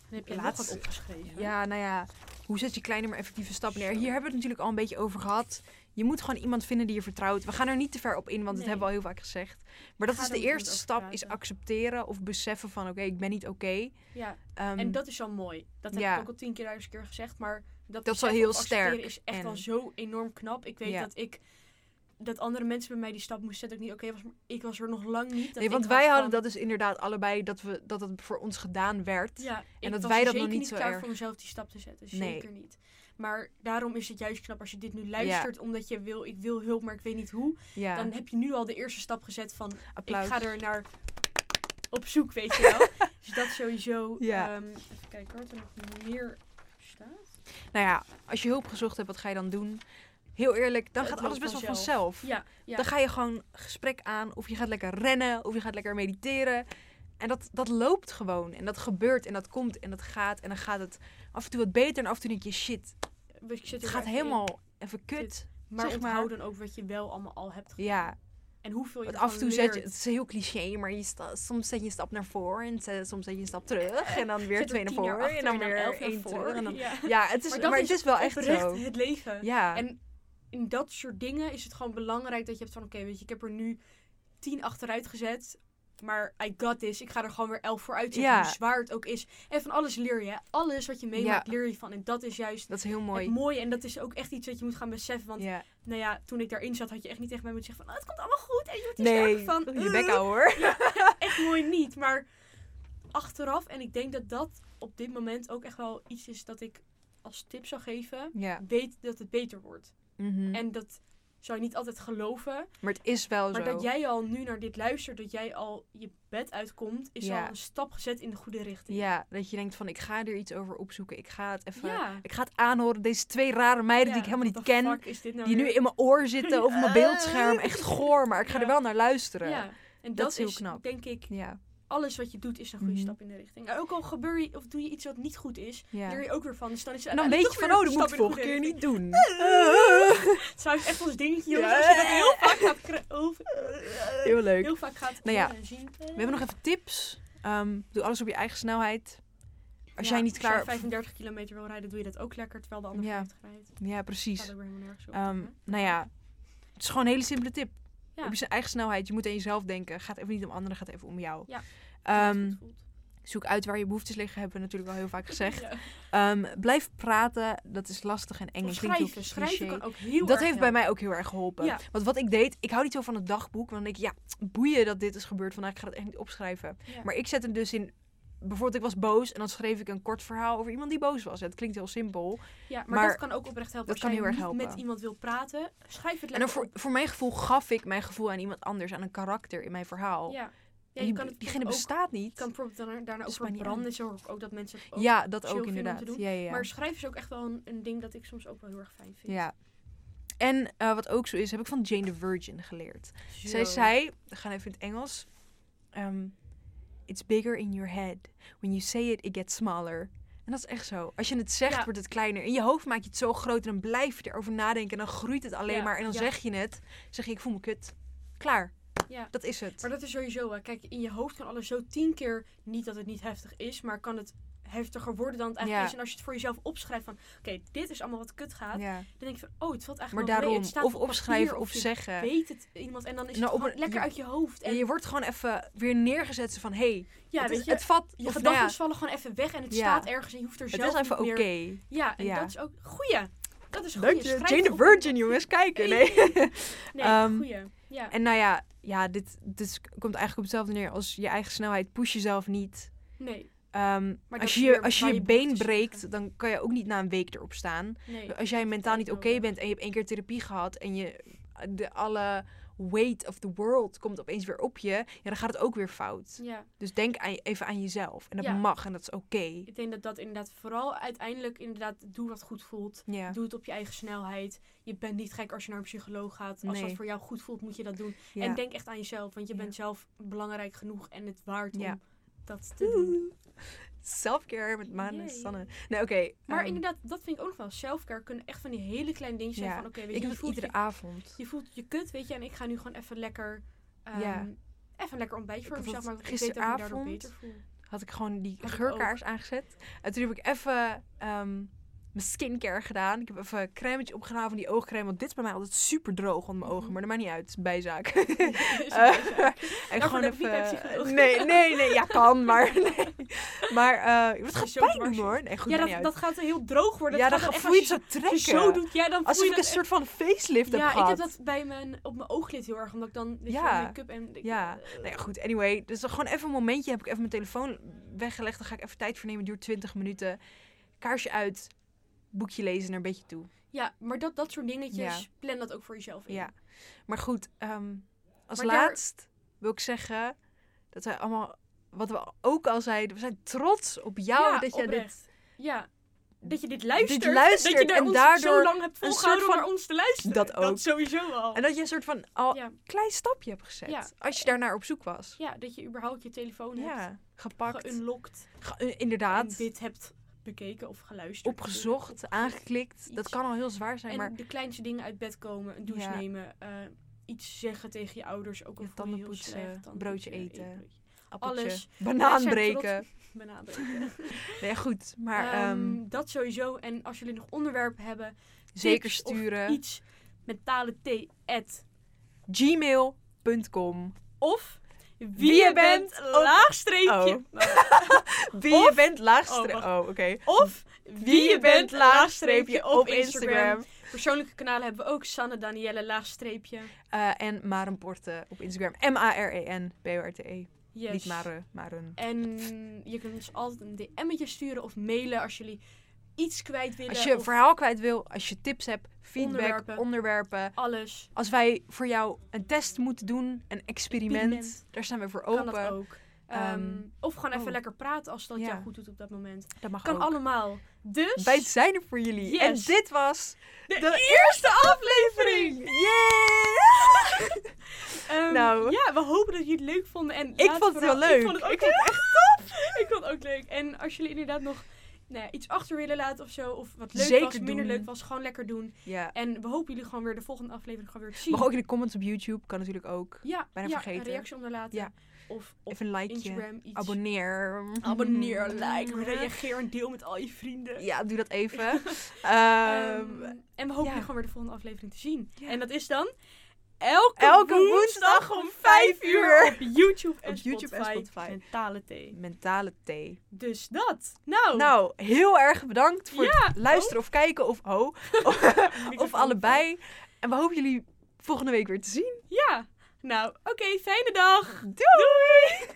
Dan heb je laatst- wat opgeschreven. ja, nou ja. Hoe zet je kleine maar effectieve stappen neer? Hier hebben we het natuurlijk al een beetje over gehad. Je moet gewoon iemand vinden die je vertrouwt. We gaan er niet te ver op in, want dat Nee. hebben we al heel vaak gezegd. Maar dat Ga is de eerste stap, is accepteren of beseffen van oké, ik ben niet oké. ja. Ehm, En dat is al mooi. Dat heb ja. ik ook al tien keer duizend keer gezegd. Maar dat, Dat is beseffen heel sterk is echt en- al zo enorm knap. Ik weet Ja. dat ik... Dat andere mensen bij mij die stap moesten zetten. Ook niet oké was. maar Ik was er nog lang niet. Dat nee, want wij hadden van- dat dus inderdaad allebei, dat, we, dat het voor ons gedaan werd. Ja, ik dat wij dat zeker nog niet zo klaar erg- voor mezelf die stap te zetten. Nee. Zeker niet. Maar daarom is het juist knap als je dit nu luistert. Omdat je wil, ik wil hulp, maar ik weet niet hoe. Ja, Dan heb je nu al de eerste stap gezet van... applaus. Ik ga er naar op zoek, weet je wel. dus dat sowieso. Ja. ehm, even kijken wat er nog meer staat. Nou ja, als je hulp gezocht hebt, wat ga je dan doen? Heel eerlijk, dan Het gaat alles best wel vanzelf. Ja, ja. Dan ga je gewoon gesprek aan, of je gaat lekker rennen, of je gaat lekker mediteren. En dat, dat loopt gewoon. En dat gebeurt en dat komt en dat gaat. En dan gaat het af en toe wat beter en af en toe denk je, shit, Ik zit het gaat in. helemaal even kut. Maar zeg maar. dan ook wat je wel allemaal al hebt gedaan. Ja, En hoeveel je want af en toe zet je, het is heel cliché, maar je sta- soms zet je een stap naar voren en soms zet je een stap terug. En dan weer er twee naar voren en dan weer één voor. terug. En dan, Ja. ja, het is, Maar het is wel echt zo. het leven. Ja, En in dat soort dingen is het gewoon belangrijk dat je hebt van... Oké, weet je, ik heb er nu tien achteruit gezet. Maar I got this. Ik ga er gewoon weer elf voor uitzetten. Ja. Hoe zwaar het ook is. En van alles leer je. Alles wat je meemaakt Ja. leer je van. En dat is juist dat is heel mooi. het mooie. En dat is ook echt iets wat je moet gaan beseffen. Want Ja. nou ja, toen ik daarin zat had je echt niet tegen mij moeten zeggen van... Oh, het komt allemaal goed. En je wordt er Nee, van. je bek hoor. echt mooi niet. Maar achteraf, en ik denk dat dat op dit moment ook echt wel iets is dat ik als tip zou geven. Ja. Weet dat het beter wordt. Mhm. En dat zou je niet altijd geloven. Maar het is wel Maar zo. dat jij al nu naar dit luistert, dat jij al je bed uitkomt, is Ja. al een stap gezet in de goede richting. Ja, dat je denkt van ik ga er iets over opzoeken. Ik ga het even. Ja. Ik ga het aanhoren. Deze twee rare meiden die ik helemaal niet ken. Nou Die nu in mijn oor zitten of op mijn beeldscherm. Echt goor, maar ik ga er wel naar luisteren. Ja. En Dat dat, is heel knap. denk ik, Ja. Alles wat je doet is een goede Mhm. stap in de richting. En ook al gebeur je, of doe je iets wat niet goed is, ja. leer je ook weer van. Dus dan is het En dan weet je van, oh, dat moet ik volgende keer niet doen. Het zou echt ons dingetje, jongens, Ja. als je dat heel vaak gaat, over- Heel leuk. heel vaak gaat Nou ja, en zien. We hebben nog even tips. Ehm, doe alles op je eigen snelheid. Als Ja, jij niet klaar... Als jij 35 kilometer wil rijden, doe je dat ook lekker, terwijl de ander Ja. 50 rijdt. Ja, precies. Op. Ehm, nou ja, het is gewoon een hele simpele tip. Ja. Op je eigen snelheid. Je moet aan jezelf denken. Gaat even niet om anderen, gaat even om jou. Ja. Ehm, zoek uit waar je behoeftes liggen, hebben we natuurlijk al heel vaak gezegd. Ja. Ehm, blijf praten, dat is lastig en eng. En schrijven. Schrijven kan ook heel Dat erg heeft bij mij ook heel erg geholpen. Ja. Want wat ik deed, ik hou niet zo van het dagboek. Want dan denk ik, ja, boeien dat dit is gebeurd vandaag. Ik ga het echt niet opschrijven. Ja. Maar ik zet hem dus in... Bijvoorbeeld, ik was boos en dan schreef ik een kort verhaal over iemand die boos was. Het klinkt heel simpel. Ja, maar, maar dat kan ook oprecht helpen. dat kan heel erg helpen. met iemand wil praten, schrijf het En dan lekker voor, op. voor mijn gevoel gaf ik mijn gevoel aan iemand anders, aan een karakter in mijn verhaal. Ja. Ja, je die, kan het diegene ook, bestaat niet. kan bijvoorbeeld daarna, daarna Dus over maar niet branden. Zo ook dat mensen ook ja, dat ook inderdaad. Ja, ja. Maar schrijven is ook echt wel een, een ding dat ik soms ook wel heel erg fijn vind. ja. En eh, wat ook zo is, heb ik van Jane the Virgin geleerd. Zo. Zij zei, we gaan even in het Engels. ehm, It's bigger in your head. When you say it, it gets smaller. En dat is echt zo. Als je het zegt, Ja. wordt het kleiner. In je hoofd maak je het zo groot en dan blijf je erover nadenken. En dan groeit het alleen Ja, maar. En dan ja. zeg je het. Zeg je, ik voel me kut. Klaar. Ja. Dat is het. Maar dat is sowieso, hè. kijk, in je hoofd kan alles zo tien keer, niet dat het niet heftig is, maar kan het heftiger worden dan het eigenlijk Ja. is. En als je het voor jezelf opschrijft van, oké, dit is allemaal wat kut gaat, ja. dan denk je van, oh, het valt Maar eigenlijk mee. daarom, Het staat of op opschrijven papier, of je zeggen. weet het iemand en dan is Nou, het op gewoon een- lekker je- uit je hoofd. En je wordt gewoon even weer neergezet van, hé, hey, ja, het, weet is- je, het vat. je of, gedachten nou ja, vallen gewoon even weg en het staat ergens en je hoeft er het zelf is even oké. Ja, en dat is ook... Goeie. Dat is. Schrijf Jane the Virgin, jongens. Kijken. Nee. Nee. Nee, Ehm, goeie. Ja. en nou ja, ja dit, dit komt eigenlijk op hetzelfde neer als je eigen snelheid. Push jezelf niet. nee, dat als je, je- als je je been breekt, dan kan je ook niet na een week erop staan. nee. Als jij mentaal niet oké bent en je hebt één keer therapie gehad en je de alle weight of the world komt opeens weer op je, ja, dan gaat het ook weer fout. Ja, Dus denk aan, even aan jezelf. En dat Ja. mag en dat is oké. ik denk dat dat inderdaad vooral uiteindelijk inderdaad doe wat goed voelt. Ja. Doe het op je eigen snelheid. Je bent niet gek als je naar een psycholoog gaat. Als Nee. dat voor jou goed voelt, moet je dat doen. Ja. En denk echt aan jezelf, want je bent zelf belangrijk genoeg en het waard om dat te doen. Selfcare met Maan en. Sanne. Nee, oké. Maar ehm, inderdaad, dat vind ik ook nog wel. Selfcare kunnen echt van die hele kleine dingetjes zijn Ja, van oké, weet ik je, doe je voelt iedere je, avond. je voelt je kut, weet je, en ik ga nu gewoon even lekker, ehm, Ja. even lekker ontbijtje voor mezelf daardoor gisteravond. beter voel. Had ik gewoon die Had geurkaars aangezet. En toen heb ik even ehm, mijn skincare gedaan. Ik heb even een crèmetje opgedaan van die oogcreme. Want dit is bij mij altijd super droog onder mijn ogen. Mhm. Maar dat maakt niet uit. Het is bijzaak. Eh, en gewoon even... Nee, nee, nee. Ja, kan. Maar nee. Maar eh het gaat pijn hoor. Nee, goed, ja, dat, dat gaat heel droog worden. Ja, Dat dan gaat voel je het echt- zo als trekken. je zo doet, ja, dan voel Alsof ik een soort van facelift heb Ja, ik gehad. heb dat bij mijn, op mijn ooglid heel erg, omdat ik dan Ja. make-up en... ik- Ja, eh, nou ja, goed. Anyway, dus dan gewoon even een momentje. Heb ik even mijn telefoon weggelegd. Dan ga ik even tijd voor nemen. Duurt 20 minuten. Kaarsje uit. Boekje lezen naar een beetje toe. Ja, maar dat, dat soort dingetjes, Ja. plan dat ook voor jezelf in. Ja. Maar goed, ehm, als Maar daar- laatst wil ik zeggen dat wij allemaal, wat we ook al zeiden, we zijn trots op jou Ja, dat jij dit. Ja, dat je dit luistert. Dit luistert dat je daar en ons daardoor zo lang hebt een volgehouden om naar ons te luisteren. Dat ook. Dat sowieso al. en dat je een soort van al ja. klein stapje hebt gezet. Ja. Als je daarnaar op zoek was. ja, dat je überhaupt je telefoon hebt gepakt. geunlocked. Ge- eh, En inderdaad. dit hebt bekeken of geluisterd. Opgezocht, aangeklikt. Dat kan al heel zwaar zijn, En maar de kleinste dingen uit bed komen, een douche nemen, eh, iets zeggen tegen je ouders, ook al Ja, tanden poetsen, broodje eten. Appeltje, alles. banaan Wij zijn breken. Banaan breken. Nee, goed. Maar Ehm, ehm, dat sowieso. En als jullie nog onderwerpen hebben, zeker sturen. iets mentale thee at Gmail.com of wie, je bent, laagstreepje. Wie je bent, laagstreep. Oh, oké. Of Wie je bent, laagstreepje op Instagram. Persoonlijke kanalen hebben we ook Sanne Danielle laagstreepje. Eh, en Maren Porte op Instagram. M-A-R-E-N, B-O-R-T-E. Yes. Niet Maren, Maren. En je kunt ons altijd een DM'tje sturen of mailen als jullie iets kwijt willen. Als je een verhaal kwijt wil, als je tips hebt, feedback, onderwerpen. Onderwerpen. alles. Als wij voor jou een test moeten doen, een experiment, Experiment. daar staan we voor Kan open. dat ook. Ehm, Ehm, of gewoon even oh. lekker praten als dat Ja. jou goed doet op dat moment. Dat mag Kan ook. allemaal. Dus Wij zijn er voor jullie. Yes. En dit was de, de eerste aflevering. Yeah! Ehm, Nou. Ja, we hopen dat jullie het leuk vonden. En Ik vond het vooral- wel leuk. Ik vond het ook Ik vond echt top. ik vond het ook leuk. En als jullie inderdaad nog nou ja, iets achter willen laten of zo. Of wat leuk Zeker was, minder doen. leuk was. Gewoon lekker doen. Ja. En we hopen jullie gewoon weer de volgende aflevering gewoon weer te zien. Mag ook in de comments op YouTube, kan natuurlijk ook. ja, bijna ja, vergeten. een reactie onderlaten. Ja. Of op Even een likeje. Iets. Abonneer. Abonneer, like, reageer en deel met al je vrienden. Ja, doe dat even. Ehm, Ehm, en we hopen ja. jullie gewoon weer de volgende aflevering te zien. Ja. En dat is dan elke, Elke woensdag woensdag om om 5 vijf uur op YouTube en Op YouTube en Spotify. Mentale thee. mentale thee. Dus dat. Nou, Nou, heel erg bedankt voor Ja, het luisteren of kijken of oh, microfoon of allebei. En we hopen jullie volgende week weer te zien. Ja. Nou, oké, fijne dag. Doei!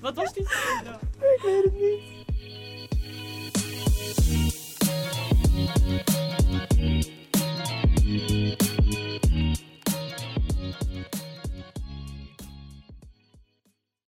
Wat was die fijne dag? Ik weet het niet.